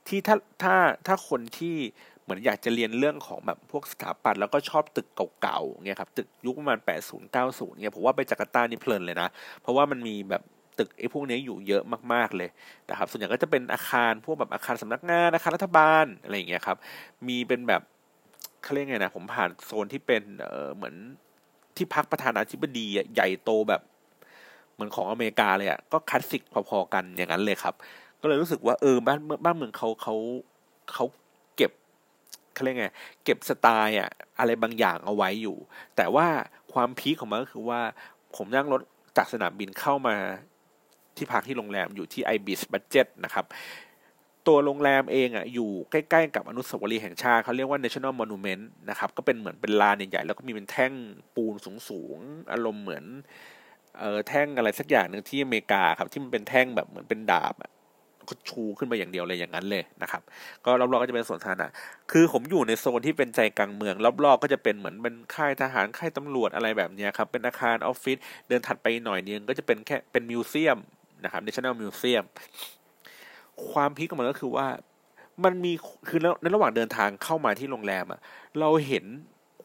ที่ถ้าถ้าถ้าคนที่เหมือนอยากจะเรียนเรื่องของแบบพวกสถาปัตย์แล้วก็ชอบตึกเก่าๆเงี้ยครับตึกยุคประมาณแปดศูนย์เก้าศูนย์เงี้ยผมว่าไปจาการ์ตานี่เพลินเลยนะ เพราะว่ามันมีแบบตึกไอ้พวกนี้อยู่เยอะมากๆเลยนะครับ ส่วนใหญ่ก็จะเป็นอาคารพวกแบบอาคารสำนักงานอาคารรัฐบาลอะไรอย่างเงี้ยครับ มีเป็นแบบเขาเรียกไงนะผมผ่านโซนที่เป็นเออเหมือนที่พักประธานาธิบดีใหญ่โตแบบ เหมือนของอเมริกาเลยอะก็คลาสสิกพอๆกันอย่างนั้นเลยครับ ก็เลยรู้สึกว่าเออบ้านบ้านเมืองเขาเขาเขาเก็บเขาเรียกไงเก็บสไตล์อะอะไรบางอย่างเอาไว้อยู่ แต่ว่าความพีคของมันก็คือว่าผมนั่งรถจากสนามบินเข้ามาที่พักที่โรงแรมอยู่ที่ ibis budget นะครับตัวโรงแรมเองอะอยู่ใกล้ๆกับอนุสาวรีย์แห่งชาติเขาเรียกว่า national monument นะครับ ก็เป็นเหมือนเป็นลานใหญ่ๆ แล้วก็มีเป็นแท่งปูนสูงๆ อารมณ์เหมือน เออแท่งอะไรสักอย่างหนึ่งที่อเมริกาครับที่มันเป็นแท่งแบบเหมือนเป็นดาบก็ชูขึ้นมาอย่างเดียวเลยอย่างนั้นเลยนะครับ ก็รอบๆก็จะเป็นสวนสาธารณะคือผมอยู่ในโซนที่เป็นใจกลางเมือง รอบๆ ก็จะเป็นเหมือนเป็นค่ายทหารค่ายตำรวจอะไรแบบนี้ครับ เป็นอาคารออฟฟิศเดินถัดไปหน่อยนึงก็จะเป็นแค่เป็นมิวเซียมนะครับ National Museum ความพิกของมันก็คือว่า มันมีคือในระหว่างเดินทางเข้ามาที่โรงแรมอะเราเห็น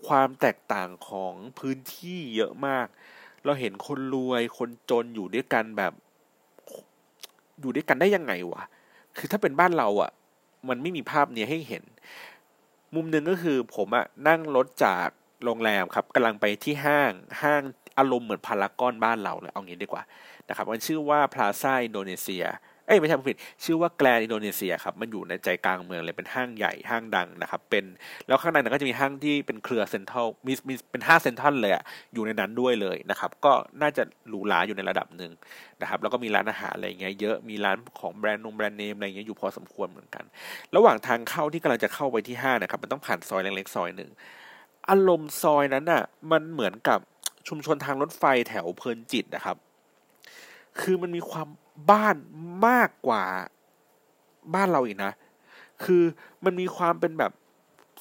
ความแตกต่างของพื้นที่เยอะมาก เราเห็นคนรวยคนจนอยู่ด้วยกันแบบ อยู่ด้วยกันได้ยังไงวะคือถ้าเป็นบ้านเราอะมันไม่มีภาพเนี้ยให้เห็น มุมหนึ่งก็คือผมอะนั่งรถจากโรงแรมครับกำลังไปที่ห้างห้างอารมณ์เหมือนพารากอนบ้านเราเลยเอางี้ดีกว่านะครับ มันชื่อว่าพลาซ่าอินโดนีเซียเอ้ยไม่ใช่ผิดชื่อว่าแกลนอินโดนีเซียครับมันอยู่ในใจกลางเมืองเลยเป็นห้างใหญ่ห้างดังนะครับเป็นแล้วข้างในนั้นก็จะมีห้างที่เป็นเครือเซ็นทรัลมีมีเป็นห้างเซ็นทรัลเลยอะอยู่ในนั้นด้วยเลยนะครับก็น่าจะหรูหราอยู่ในระดับหนึ่งนะครับแล้วก็มีร้านอาหารอะไรเงี้ยเยอะมีร้านของแบรนด์นงแบรนด์เนมอะไรเงี้ยอยู่พอสมควรเหมือนกัน ระหว่างทางเข้าที่กำลังจะเข้าไปที่ห้างนะครับมันต้องผ่านซอยเล็กๆซอยหนึ่งอารมณ์ซอยนั้นอะมันเหมือนกับชุมชนทางรถไฟแถวเพลินจิตนะครับ คือมันมีความบ้านมากกว่าบ้านเราอีกนะ คือมันมีความเป็นแบบ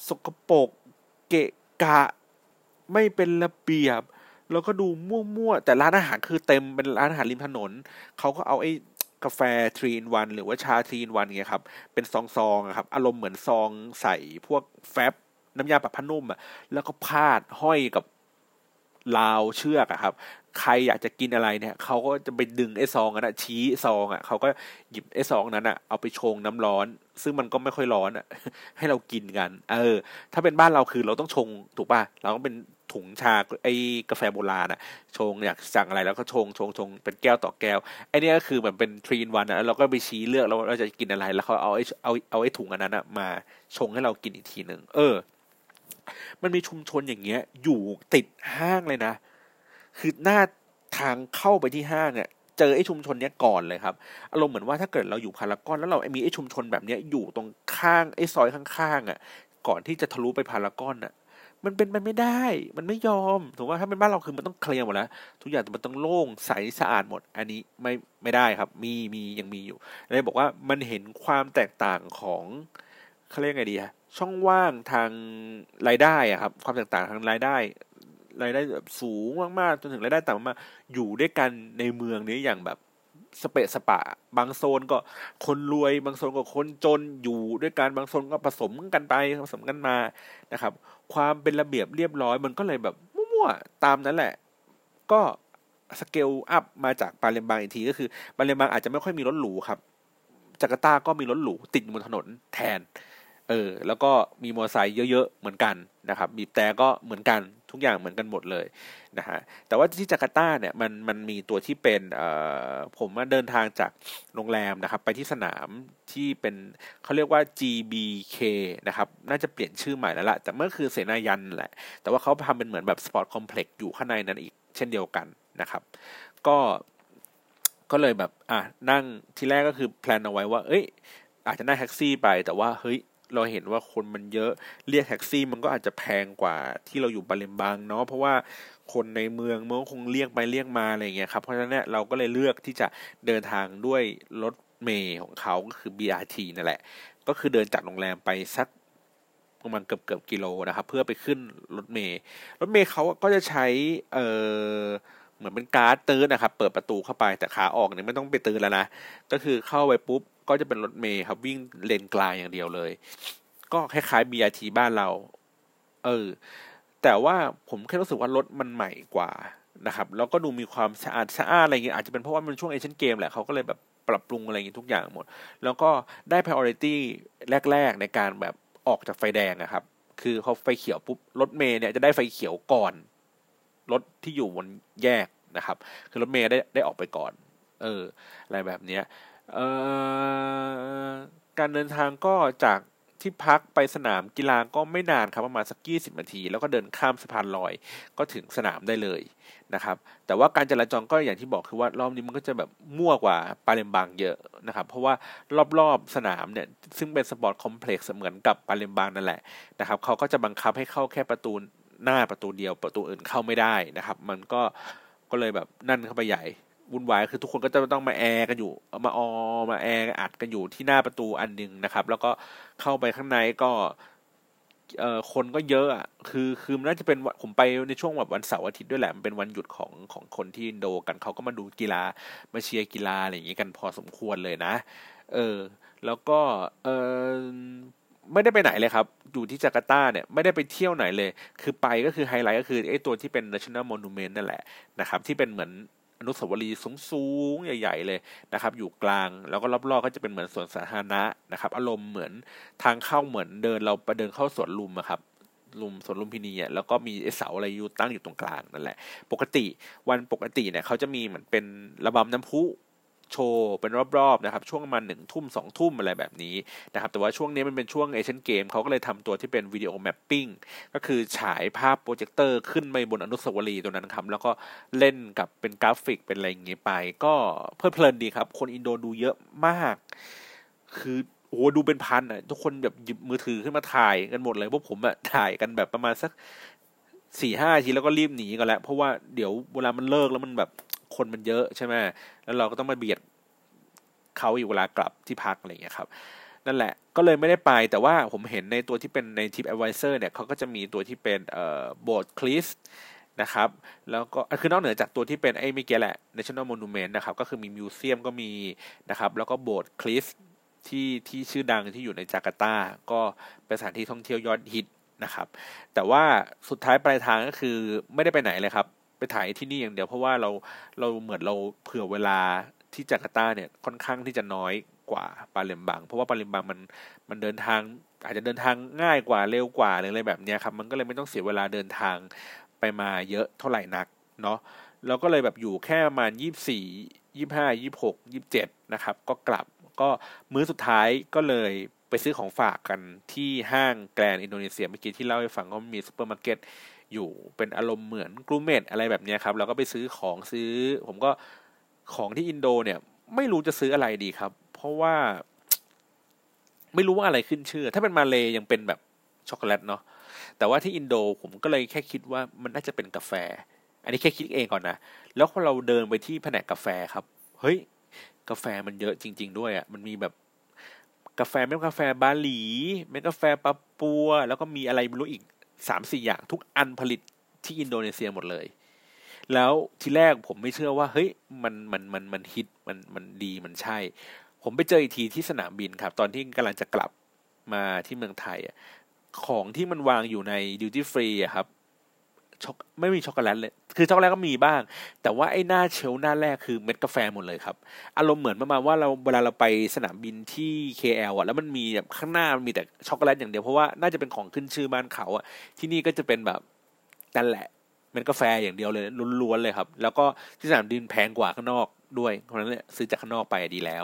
สกปรกเกะกะ ไม่เป็นระเบียบ แล้วก็ดูมั่วๆ แต่ร้านอาหารคือเต็มเป็นร้านอาหารริมถนน เขาก็เอาไอ้กาแฟทรีนวันหรือว่าชาทรีนวันเงี้ยครับ เป็นซองๆครับ อารมณ์เหมือนซองใส่พวกแฟบน้ำยาปรับผ้านุ่มอะแล้วก็พาดห้อยกับราวเชือกอะครับ ใครอยากจะกินอะไรเนี่ยเขาก็จะไปดึงไอ้ซองนั้นอะชี้ซองอะเขาก็หยิบไอ้ซองนั้นอะเอาไปชงน้ำร้อน ซึ่งมันก็ไม่ค่อยร้อนอะให้เรากินกัน เออ ถ้าเป็นบ้านเราคือเราต้องชงถูกป่ะเราต้องเป็นถุงชาไอ้กาแฟโบราณอะชงอยากสั่งอะไรแล้วก็ชงชงชงเป็นแก้วต่อแก้วไอ้นี่ก็คือเหมือนเป็นทรีนวันอะเราก็ไปชี้เลือกเราเราจะกินอะไรแล้วเขาเอาไอ้เอาเอาไอ้ถุงอันนั้นอะมาชงให้เรากินอีกทีหนึ่งเออ มันมีชุมชนอย่างเงี้ย อยู่ติดห้างเลยนะ คือหน้าทางเข้าไปที่ห้างเนี่ยเจอไอ้ชุมชนเนี้ยก่อนเลยครับ อารมณ์เหมือนว่าถ้าเกิดเราอยู่พารากอนแล้วเรามีไอ้ชุมชนแบบเนี้ยอยู่ตรงข้างไอ้ซอยข้างๆอะ ก่อนที่จะทะลุไปพารากอนอะ มันเป็นไปไม่ได้ มันไม่ยอมถูกว่าถ้าเป็นบ้านเราคือมันต้องเคลียร์หมดแล้วทุกอย่างมันต้องโล่งใสสะอาดหมด อันนี้ไม่ไม่ได้ครับ มีมียังมีอยู่เลยบอกว่ามันเห็นความแตกต่างของเขาเรียกไงดีอะช่องว่างทางรายได้อะครับ ความแตกต่างทางรายได้ รายได้แบบสูงมากๆจนถึงรายได้ต่ำมากอยู่ด้วยกันในเมืองนี้อย่างแบบสเปะสปะ บางโซนก็คนรวย บางโซนก็คนจนอยู่ด้วยกันบางโซนก็ผสมกันไปผสมกันมานะครับ ความเป็นระเบียบเรียบร้อยมันก็เลยแบบมั่วๆตามนั้นแหละ ก็สเกลอัพมาจากปาเลมบังอีกทีก็คือปาเลมบังอาจจะไม่ค่อยมีรถหรูครับจาการ์ตาก็มีรถหรูติดบนถนนแทน เออ แล้วก็มีมอเตอร์ไซค์เยอะๆเหมือนกันนะครับบีบแตรก็เหมือนกันทุกอย่างเหมือนกันหมดเลยนะฮะแต่ว่าที่จาการ์ตาเนี่ยมันมันมีตัวที่เป็นเอ่อผมมาเดินทางจากโรงแรมนะครับ ไปที่สนามที่เป็นเขาเรียกว่า GBK นะครับ น่าจะเปลี่ยนชื่อใหม่แล้วละแต่เมื่อคือเสนายันแหละ แต่ว่าเขาทำเป็นเหมือนแบบ sport complex อยู่ข้างในนั้นอีกเช่นเดียวกันนะครับ ก็ก็เลยแบบอะนั่งที่แรกก็คือ plan เอาไว้ว่า เอ้ย อาจจะนั่งแท็กซี่ไปแต่ว่าเฮ้ย เราเห็นว่าคนมันเยอะเรียกแท็กซี่ มันก็อาจจะแพงกว่าที่เราอยู่ปาเลมบังเนาะเพราะว่าคนในเมืองมันก็คงเรียกไปเรียกมาอะไรเงี้ยครับเพราะฉะนั้นเนี่ยเราก็เลยเลือกที่จะเดินทางด้วยรถเมล์ของเขาก็คือ BRT นั่นแหละ ก็คือเดินจากโรงแรมไปสักประมาณเกือบเกือบกิโลนะครับ เพื่อไปขึ้นรถเมล์รถเมล์เขาก็จะใช้เออเหมือนเป็นการ์ดเตื้นนะครับ เปิดประตูเข้าไปแต่ขาออกเนี่ยไม่ต้องไปเตื้นแล้วนะ ก็คือเข้าไปปุ๊บ ก็จะเป็นรถเมย์ครับวิ่งเลนกลางอย่างเดียวเลย ก็คล้ายๆ BRT บ้านเรา เออ แต่ว่าผมแค่รู้สึกว่ารถมันใหม่กว่านะครับ แล้วก็ดูมีความสะอาดสะอาดอะไรเงี้ยอาจจะเป็นเพราะว่ามันช่วงเอเชียนเกมแหละเขาก็เลยแบบปรับปรุงอะไรเงี้ยทุกอย่างหมด แล้วก็ได้ priority แรก ๆ ในการแบบออกจากไฟแดงนะครับ คือเขาไฟเขียวปุ๊บรถเมย์เนี่ยจะได้ไฟเขียวก่อนรถที่อยู่บนแยกนะครับ คือรถเมย์ได้ได้ออกไปก่อน เออ อะไรแบบเนี้ย การเดินทางก็จากที่พักไปสนามกีฬาก็ไม่นานครับประมาณสักยี่สิบนาที แล้วก็เดินข้ามสะพานลอย ก็ถึงสนามได้เลยนะครับ แต่ว่าการจราจรก็อย่างที่บอกคือว่ารอบนี้มันก็จะแบบมั่วกว่าปาเลมบังเยอะนะครับ เพราะว่ารอบๆสนามเนี่ยซึ่งเป็น sport complex เหมือนกับปาเลมบังนั่นแหละนะครับเขาก็จะบังคับให้เข้าแค่ประตูหน้าประตูเดียวประตูอื่นเข้าไม่ได้นะครับ มันก็ก็เลยแบบแน่นเข้าไปใหญ่ วุ่นวายคือทุกคนก็จะต้องมาแอร์กันอยู่มาออมาแอร์อัดกันอยู่ที่หน้าประตูอันหนึ่งนะครับ แล้วก็เข้าไปข้างในก็เอ่อคนก็เยอะอะคือคือมันน่าจะเป็นผมไปในช่วงแบบวันเสาร์อาทิตย์ด้วยแหละ มันเป็นวันหยุดของของคนที่อินโดกันเขาก็มาดูกีฬามาเชียร์กีฬาอะไรอย่างงี้กันพอสมควรเลยนะ เออ แล้วก็เออไม่ได้ไปไหนเลยครับ อยู่ที่จาการ์ตาเนี่ยไม่ได้ไปเที่ยวไหนเลย คือไปก็คือไฮไลท์ก็คือไอ้ตัวที่เป็น national monument นั่นแหละนะครับ ที่เป็นเหมือน นุสาวรีย์สูงๆ ใหญ่ ๆ เลยนะครับ อยู่กลางแล้วก็รอบๆก็จะเป็นเหมือนสวนสาธารณะนะครับ อารมณ์เหมือนทางเข้าเหมือนเดินเราไปเดินเข้าสวนลุมครับลุมสวนลุมพินีอะแล้วก็มีเสาอะไรอยู่ตั้งอยู่ตรงกลางนั่นแหละ ปกติวันปกติเนี่ยเขาจะมีเหมือนเป็นระบำน้ำพุ โชว์เป็นรอบๆนะครับช่วงประมาณหนึ่งทุ่มสองทุ่มอะไรแบบนี้นะครับแต่ว่าช่วงนี้มันเป็นช่วง Asian Games เขาก็เลยทำตัวที่เป็น video mapping ก็คือฉายภาพโปรเจคเตอร์ขึ้นไปบนอนุสาวรีย์ตัวนั้นครับแล้วก็เล่นกับเป็นกราฟิกเป็นอะไรอย่างเงี้ยไป ก็เพลิดเพลินดีครับ คนอินโดดูเยอะมาก คือโอ้ดูเป็นพันอะทุกคนแบบหยิบมือถือขึ้นมาถ่ายกันหมดเลยพวกผมอะถ่ายกันแบบประมาณสักสี่ห้าทีแล้วก็รีบหนีกันแล้ว เพราะว่าเดี๋ยวเวลามันเลิกแล้วมันแบบ คนมันเยอะใช่ไหมแล้วเราก็ต้องมาเบียดเขาอยู่เวลากลับที่พักอะไรอย่างเงี้ยครับนั่นแหละก็เลยไม่ได้ไปแต่ว่าผมเห็นในตัวที่เป็นใน TripAdvisor เนี่ยเขาก็จะมีตัวที่เป็นเอ่อโบสถ์คริสต์นะครับ แล้วก็คือนอกเหนือจากตัวที่เป็นไอ้เมื่อกี้แหละ National Monument นะครับ ก็คือมี museum ก็มีนะครับ แล้วก็โบสถ์คริสต์ที่ที่ชื่อดังที่อยู่ในจาการ์ตา ก็เป็นสถานที่ท่องเที่ยวยอดฮิตนะครับ แต่ว่าสุดท้ายปลายทางก็คือไม่ได้ไปไหนเลยครับ ไปถ่ายที่นี่อย่างเดียว เพราะว่าเราเราเหมือนเราเผื่อเวลาที่จาการ์ตาเนี่ยค่อนข้างที่จะน้อยกว่าปาเลมบัง เพราะว่าปาเลมบังมันมันเดินทาง อาจจะเดินทางง่ายกว่าเร็วกว่าอะไรแบบนี้ครับมันก็เลยไม่ต้องเสียเวลาเดินทางไปมาเยอะเท่าไหร่นักเนาะเราก็เลยแบบอยู่แค่ประมาณยี่สี่ยี่ห้ายี่หกยี่เจ็ดนะครับก็กลับก็มื้อสุดท้ายก็เลยไปซื้อของฝากกันที่ห้าง Grand Indonesia เมื่อกี้ที่เล่าให้ฟังว่ามีซูเปอร์มาร์เก็ต อยู่เป็นอารมณ์เหมือน gourmet อะไรแบบนี้ครับเราก็ไปซื้อของซื้อ ผมก็ของที่อินโดเนี่ย ไม่รู้จะซื้ออะไรดีครับ เพราะว่า ไม่รู้ว่าอะไรขึ้นชื่อ ถ้าเป็นมาเลย์ยังเป็นแบบช็อกโกแลตเนาะแต่ว่าที่อินโดผมก็เลยแค่คิดว่ามันน่าจะเป็นกาแฟ อันนี้แค่คิดเองก่อนนะแล้วพอเราเดินไปที่แผนกกาแฟครับเฮ้ยกาแฟมันเยอะจริง ๆ ด้วยอะ่ะมันมีแบบกาแฟเม็ดกาแฟบาหลีเม็ดกาแฟปาปัว แล้วก็มีอะไรไม่รู้อีก สามสี่อย่างทุกอันผลิตที่อินโดนีเซียหมดเลย แล้วทีแรกผมไม่เชื่อว่าเฮ้ยมันมันมันมันฮิตมันมันดีมันใช่ ผมไปเจออีกทีที่สนามบินครับ ตอนที่กำลังจะกลับมาที่เมืองไทยของที่มันวางอยู่ในดิวตี้ฟรีอะครับ ช็อกไม่มีช็อกโกแลตเลย คือช็อกโกแลตก็มีบ้าง แต่ว่าไอ้หน้าเชลหน้าแรกคือเม็ดกาแฟหมดเลยครับ อารมณ์เหมือนประมาณว่าเราเวลาเราไปสนามบินที่ KL อะ แล้วมันมีแบบข้างหน้ามันมีแต่ช็อกโกแลตอย่างเดียวเพราะว่าน่าจะเป็นของขึ้นชื่อบ้านเขาอะ ที่นี่ก็จะเป็นแบบนั่นแหละเม็ดกาแฟอย่างเดียวเลยล้วนๆเลยครับ แล้วก็ที่สนามบินแพงกว่าข้างนอกด้วยเพราะนั้นเนี่ยซื้อจากข้างนอกไปดีแล้ว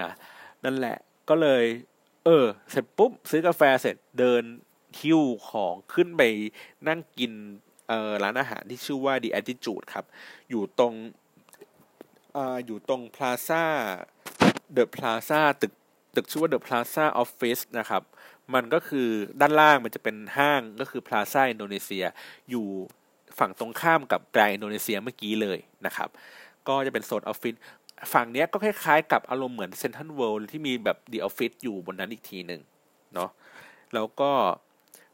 นะนั่นแหละก็เลย เออ เสร็จปุ๊บซื้อกาแฟเสร็จเดินหิ้วของขึ้นไปนั่งกิน ร้านอาหารที่ชื่อว่า The Altitude ครับ อยู่ตรงอยู่ตรง Plaza The Plaza ตึกตึกชื่อว่า The Plaza Office นะครับ มันก็คือด้านล่างมันจะเป็นห้างก็คือ Plaza Indonesia อยู่ฝั่งตรงข้ามกับ Grand Indonesia เมื่อกี้เลยนะครับ ก็จะเป็นโซนออฟฟิศฝั่งนี้ก็คล้ายๆกับอารมณ์เหมือนเซนทรัลเวิลด์ที่มีแบบ The Office อยู่บนนั้นอีกทีหนึ่งเนาะแล้วก็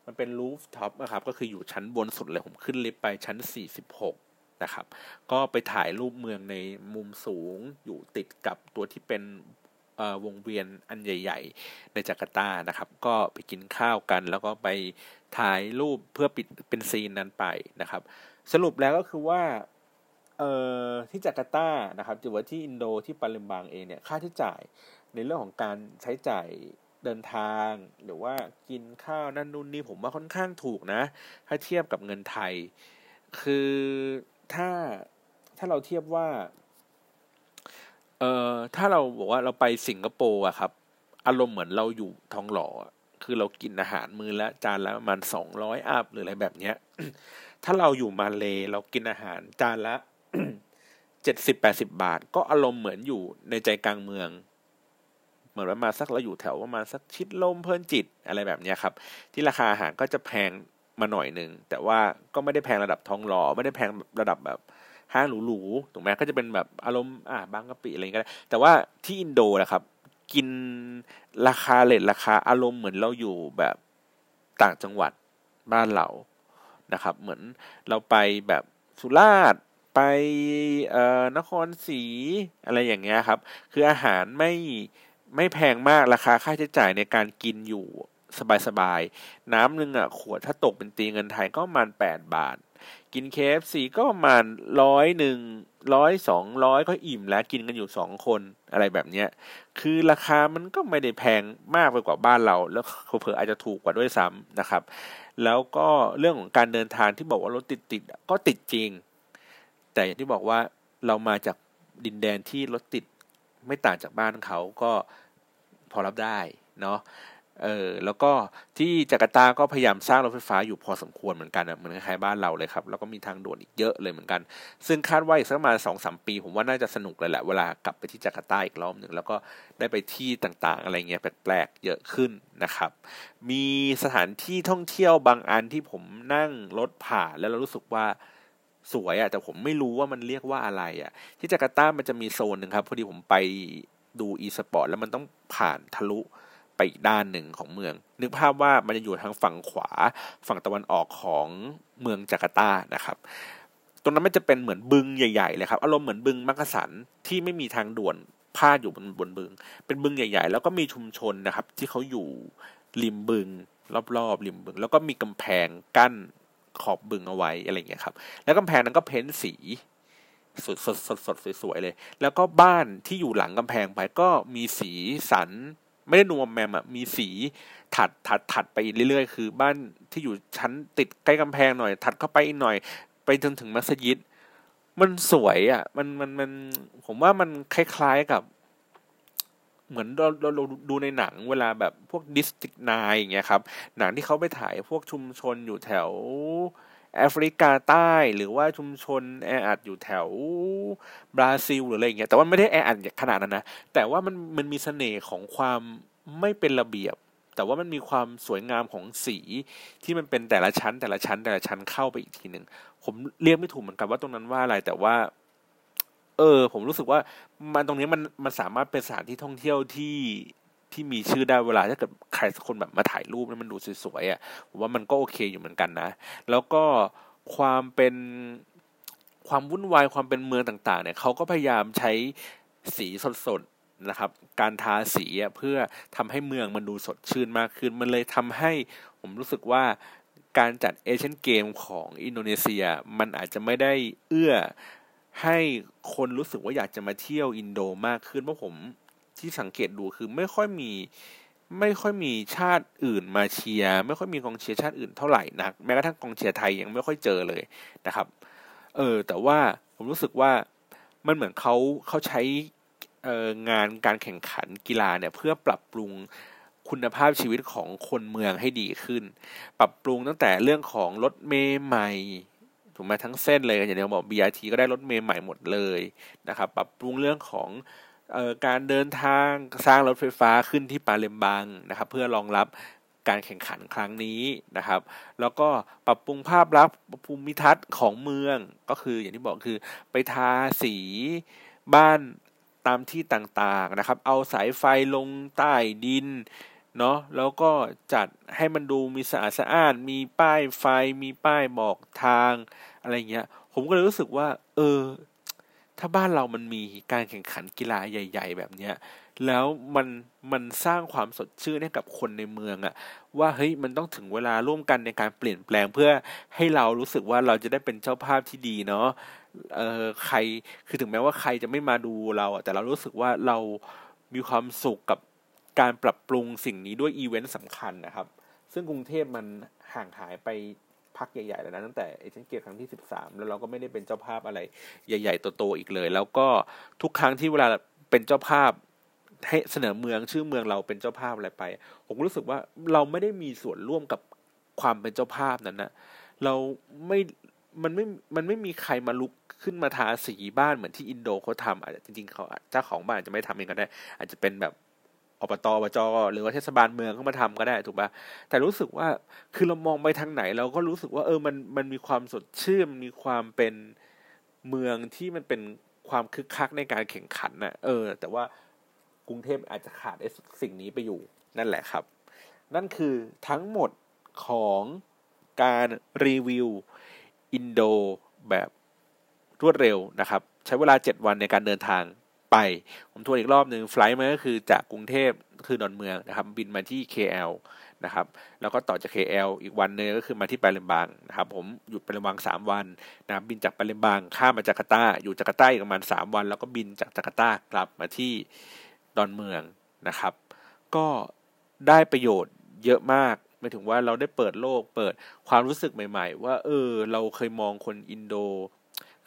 มันเป็น rooftop นะครับ ก็คืออยู่ชั้นบนสุดเลย ผมขึ้นลิฟต์ไปชั้น 46 นะครับ ก็ไปถ่ายรูปเมืองในมุมสูงอยู่ติดกับตัวที่เป็นวงเวียนอันใหญ่ ๆ ในจาการ์ตานะครับ ก็ไปกินข้าวกัน แล้วก็ไปถ่ายรูปเพื่อปิดเป็นซีนนั้นไปนะครับ สรุปแล้วก็คือว่าเอ่อที่จาการ์ตานะครับหรือว่าที่อินโดที่ปาเลมบังเองเนี่ยค่าใช้จ่ายในเรื่องของการใช้จ่าย เดินทางหรือว่ากินข้าวนั่นนู่นนี่ผมว่าค่อนข้างถูกนะ ถ้าเทียบกับเงินไทย คือถ้าถ้าเราเทียบว่าเอ่อถ้าเราบอกว่าเราไปสิงคโปร์อะครับ อารมณ์เหมือนเราอยู่ทองหล่อคือเรากินอาหารมือละจานละประมาณสองร้อยอัพหรืออะไรแบบเนี้ย ถ้าเราอยู่มาเลเรากินอาหารจานละเจ็ดสิบแปดสิบาท ก็อารมณ์เหมือนอยู่ในใจกลางเมือง เหมือนประมาสักเราอยู่แถวประมาณสักชิดลมเพลินจิตอะไรแบบนี้ครับ ที่ราคาอาหารก็จะแพงมาหน่อยหนึ่งแต่ว่าก็ไม่ได้แพงระดับทองหล่อไม่ได้แพงระดับแบบห้างหรูๆถูกไหมก็จะเป็นแบบอารมณ์อ่าบางกะปิอะไรก็ได้แต่ว่าที่อินโดนะครับ กินราคาเลทราคาอารมณ์เหมือนเราอยู่แบบต่างจังหวัดบ้านเรานะครับ เหมือนเราไปแบบสุราษฎร์ไปเอ่อนครศรีอะไรอย่างเงี้ยครับ คืออาหารไม่ ไม่แพงมากราคาค่าใช้จ่ายในการกินอยู่สบายๆ น้ำหนึ่งอะขวดถ้าตกเป็นตีเงินไทยก็ประมาณแปดบาท กินเคฟซีก็ประมาณร้อยหนึ่งร้อยสองร้อยก็อิ่มแล้วกินกันอยู่สองคนอะไรแบบเนี้ยคือราคามันก็ไม่ได้แพงมากไปกว่าบ้านเรา แล้วเผื่ออาจจะถูกกว่าด้วยซ้ำนะครับ แล้วก็เรื่องของการเดินทางที่บอกว่ารถติดติดก็ติดจริง แต่อย่างที่บอกว่าเรามาจากดินแดนที่รถติดไม่ต่างจากบ้านเขาก็ พอรับได้เนาะเออแล้วก็ที่จาการ์ตาก็พยายามสร้างรถไฟฟ้าอยู่พอสมควรเหมือนกันเหมือนคล้ายบ้านเราเลยครับ แล้วก็มีทางด่วนอีกเยอะเลยเหมือนกัน ซึ่งคาดว่าอีกสักประมาณสองสามปี ผมว่าน่าจะสนุกเลยแหละเวลากลับไปที่จาการ์ตาอีกรอบหนึ่งแล้วก็ได้ไปที่ต่างๆ อะไรเงี้ยแปลกๆเยอะขึ้นนะครับ มีสถานที่ท่องเที่ยวบางอันที่ผมนั่งรถผ่านแล้วเรารู้สึกว่าสวยอะแต่ผมไม่รู้ว่ามันเรียกว่าอะไรอะที่จาการ์ตามันจะมีโซนหนึ่งครับพอดีผมไป ดูอีสปอร์ตแล้วมันต้องผ่านทะลุไปอีกด้านหนึ่งของเมือง นึกภาพว่ามันจะอยู่ทางฝั่งขวาฝั่งตะวันออกของเมืองจาการ์ตานะครับ ตรงนั้นมันจะเป็นเหมือนบึงใหญ่ๆเลยครับอารมณ์เหมือนบึงมักกะสันที่ไม่มีทางด่วนพาดอยู่บนบนบึง เป็นบึงใหญ่ ๆ แล้วก็มีชุมชนนะครับ ที่เขาอยู่ริมบึง รอบๆริมบึง แล้วก็มีกำแพงกั้นขอบบึงเอาไว้อะไรเงี้ยครับ แล้วกำแพงนั้นก็เพ้นสี สดสดสดสดสวยๆเลย แล้วก็บ้านที่อยู่หลังกำแพงไปก็มีสีสัน ไม่ได้นวมแมมอะมีสีถัดถัดถัดไปเรื่อยๆ คือ บ้านที่อยู่ชั้นติดใกล้กำแพงหน่อย ถัดเข้าไปอีกหน่อย ไปจนถึงมัสยิด มันสวยอะ่ะ มันมันมันผมว่ามันคล้ายๆกับ เหมือนเราเราเราดูในหนังเวลาแบบพวกดิสติกนายอย่างเงี้ยครับ หนังที่เขาไปถ่ายพวกชุมชนอยู่แถว แอฟริกาใต้หรือว่าชุมชนแออัดอยู่แถวบราซิลหรืออะไรอย่างเงี้ยแต่ว่าไม่ได้แออัดขนาดนั้นนะแต่ว่ามันมันมีเสน่ห์ของความไม่เป็นระเบียบ แต่ว่ามันมีความสวยงามของสีที่มันเป็นแต่ละชั้น แต่ละชั้น แต่ละชั้นเข้าไปอีกทีหนึ่งผมเรียกไม่ถูกเหมือนกันว่าตรงนั้นว่าอะไรแต่ว่าเออ ผมรู้สึกว่ามันตรงนี้มันมันสามารถเป็นสถานที่ท่องเที่ยวที่ ที่มีชื่อได้เวลาถ้าเกิดใครสักคนแบบมาถ่ายรูปแล้วมันดูสวยๆอะผมว่ามันก็โอเคอยู่เหมือนกันนะ แล้วก็ความเป็นความวุ่นวายความเป็นเมืองต่างๆเนี่ยเขาก็พยายามใช้สีสดๆนะครับ การทาสีเพื่อทำให้เมืองมันดูสดชื่นมากขึ้น มันเลยทำให้ผมรู้สึกว่าการจัดเอเชียนเกมของอินโดนีเซีย มันอาจจะไม่ได้เอื้อให้คนรู้สึกว่าอยากจะมาเที่ยวอินโดมากขึ้นเพราะผม ที่สังเกตดูคือไม่ค่อยมีไม่ค่อยมีชาติอื่นมาเชียร์ไม่ค่อยมีกองเชียร์ชาติอื่นเท่าไหร่นักแม้กระทั่งกองเชียร์ไทยยังไม่ค่อยเจอเลยนะครับ เออแต่ว่าผมรู้สึกว่ามันเหมือนเขาเขาใช้เอองานการแข่งขันกีฬาเนี่ยเพื่อปรับปรุงคุณภาพชีวิตของคนเมืองให้ดีขึ้น ปรับปรุงตั้งแต่เรื่องของรถเมย์ใหม่ถูกไหมทั้งเส้นเลยอย่างที่เราบอก BRT ก็ได้รถเมย์ใหม่หมดเลยนะครับ ปรับปรุงเรื่องของ การเดินทางสร้างรถไฟฟ้าขึ้นที่ปาเลมบังนะครับ เพื่อรองรับการแข่งขันครั้งนี้นะครับ แล้วก็ปรับปรุงภาพลักษณ์ภูมิทัศน์ของเมืองก็คืออย่างที่บอกคือไปทาสีบ้านตามที่ต่างๆนะครับ เอาสายไฟลงใต้ดินเนาะแล้วก็จัดให้มันดูมีสะอาดสะอ้านมีป้ายไฟมีป้ายบอกทางอะไรเงี้ย ผมก็เลยรู้สึกว่า เออ ถ้าบ้านเรามันมีการแข่งขันกีฬาใหญ่ ๆ แบบเนี้ย แล้วมันมันสร้างความสดชื่นให้กับคนในเมืองอะว่าเฮ้ยมันต้องถึงเวลาร่วมกันในการเปลี่ยนแปลงเพื่อให้เรารู้สึกว่าเราจะได้เป็นเจ้าภาพที่ดีเนาะเออใครคือถึงแม้ว่าใครจะไม่มาดูเราอะแต่เรารู้สึกว่าเรามีความสุขกับการปรับปรุงสิ่งนี้ด้วยอีเวนต์สำคัญนะครับ ซึ่งกรุงเทพมันห่างหายไป พักใหญ่ๆแล้วนะตั้งแต่เอเชียนเกมครั้งที่สิบสามแล้วเราก็ไม่ได้เป็นเจ้าภาพอะไรใหญ่ๆโตๆอีกเลย แล้วก็ทุกครั้งที่เวลาเป็นเจ้าภาพให้เสนอเมืองชื่อเมืองเราเป็นเจ้าภาพอะไรไป ผมรู้สึกว่าเราไม่ได้มีส่วนร่วมกับความเป็นเจ้าภาพนั้นนะเราไม่มันไม่มันไม่มีใครมาลุกขึ้นมาทาสีบ้านเหมือนที่อินโดเขาทำอาจจะจริงๆเขาเจ้าของบ้านอาจจะไม่ทำเองก็ได้ อาจจะเป็นแบบ อบตอบจหรือว่าเทศบาลเมืองเข้ามาทำก็ได้ถูกปะแต่รู้สึกว่าคือเรามองไปทางไหน เราก็รู้สึกว่า เออมันมันมีความสดชื่นมีความเป็นเมืองที่มันเป็นความคึกคักในการแข่งขันน่ะ เออ แต่ว่ากรุงเทพอาจจะขาดไอ้สิ่งนี้ไปอยู่นั่นแหละครับ นั่นคือทั้งหมดของการรีวิวอินโดแบบรวดเร็วนะครับ ใช้เวลา 7 วันในการเดินทาง ไป ผมทวนอีกรอบหนึ่งไฟล์มันก็คือจากกรุงเทพคือดอนเมืองนะครับ บินมาที่ KL นะครับ แล้วก็ต่อจาก KL อีกวันนึงก็คือมาที่ปาเลมบังนะครับ ผมอยู่ปาเลมบังสามวันนะครับบินจากปาเลมบังข้ามมาจาการ์ตา อยู่จาการ์ตาอีกประมาณสามวัน แล้วก็บินจากจาการ์ตากลับมาที่ดอนเมืองนะครับ ก็ได้ประโยชน์เยอะมากหมายถึงว่าเราได้เปิดโลกเปิดความรู้สึกใหม่ ๆ ว่า เออ เราเคยมองคนอินโด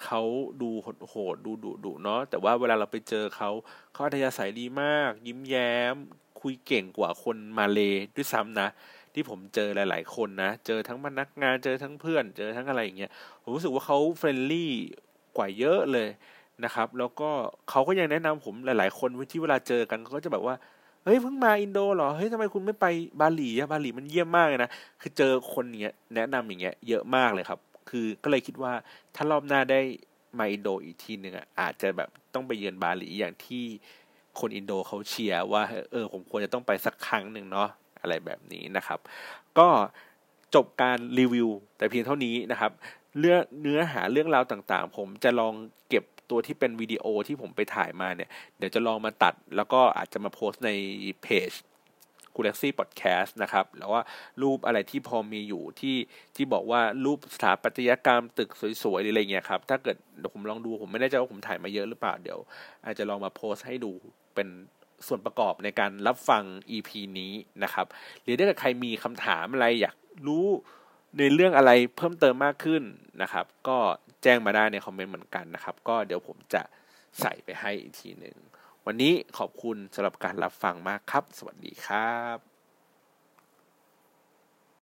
เขาดูโหดดูดุดุเนาะแต่ว่าเวลาเราไปเจอเขาเขาอัธยาศัยดีมาก ยิ้มแย้ม คุยเก่งกว่าคนมาเลด้วยซ้ำนะ ที่ผมเจอหลาย ๆ คนนะ เจอทั้งพนักงานเจอทั้งเพื่อน เจอทั้งอะไรอย่างเงี้ยผมรู้สึกว่าเขา friendly กว่าเยอะเลยนะครับ แล้วก็เขาก็ยังแนะนำผมหลาย ๆ คนที่เวลาเจอกันเขาก็จะแบบว่าเฮ้ยเพิ่งมาอินโดเหรอ เฮ้ยทำไมคุณไม่ไปบาหลีอะบาหลีมันเยี่ยมมากเลยนะ คือเจอคนเนี้ยแนะนำอย่างเงี้ยเยอะมากเลยครับ คือก็เลยคิดว่าถ้ารอบหน้าได้มาอินโดอีกทีหนึ่งอะอาจจะแบบต้องไปเยือนบาหลีอย่างที่คนอินโดเขาเชียร์ว่าเออผมควรจะต้องไปสักครั้งหนึ่งเนาะอะไรแบบนี้นะครับ ก็จบการรีวิว แต่เพียงเท่านี้นะครับเรื่องเนื้อหาเรื่องราวต่างๆ ผมจะลองเก็บตัวที่เป็นวิดีโอที่ผมไปถ่ายมาเนี่ย เดี๋ยวจะลองมาตัด แล้วก็อาจจะมาโพสในเพจ คูเล็กซี่พอดแคสต์นะครับแล้วว่ารูปอะไรที่พอมีอยู่ที่ที่บอกว่ารูปสถาปัตยกรรมตึกสวยๆหรืออะไรเงี้ยครับ ถ้าเกิดผมลองดูผมไม่แน่ใจว่าผมถ่ายมาเยอะหรือเปล่าเดี๋ยว อาจจะลองมาโพสให้ดูเป็นส่วนประกอบในการรับฟัง EP นี้นะครับ หรือถ้าเกิดใครมีคำถามอะไรอยากรู้ในเรื่องอะไรเพิ่มเติมมากขึ้นนะครับ ก็แจ้งมาได้ในคอมเมนต์เหมือนกันนะครับ ก็เดี๋ยวผมจะใส่ไปให้อีกทีหนึ่ง วันนี้ขอบคุณสำหรับการรับฟังมากครับ สวัสดีครับ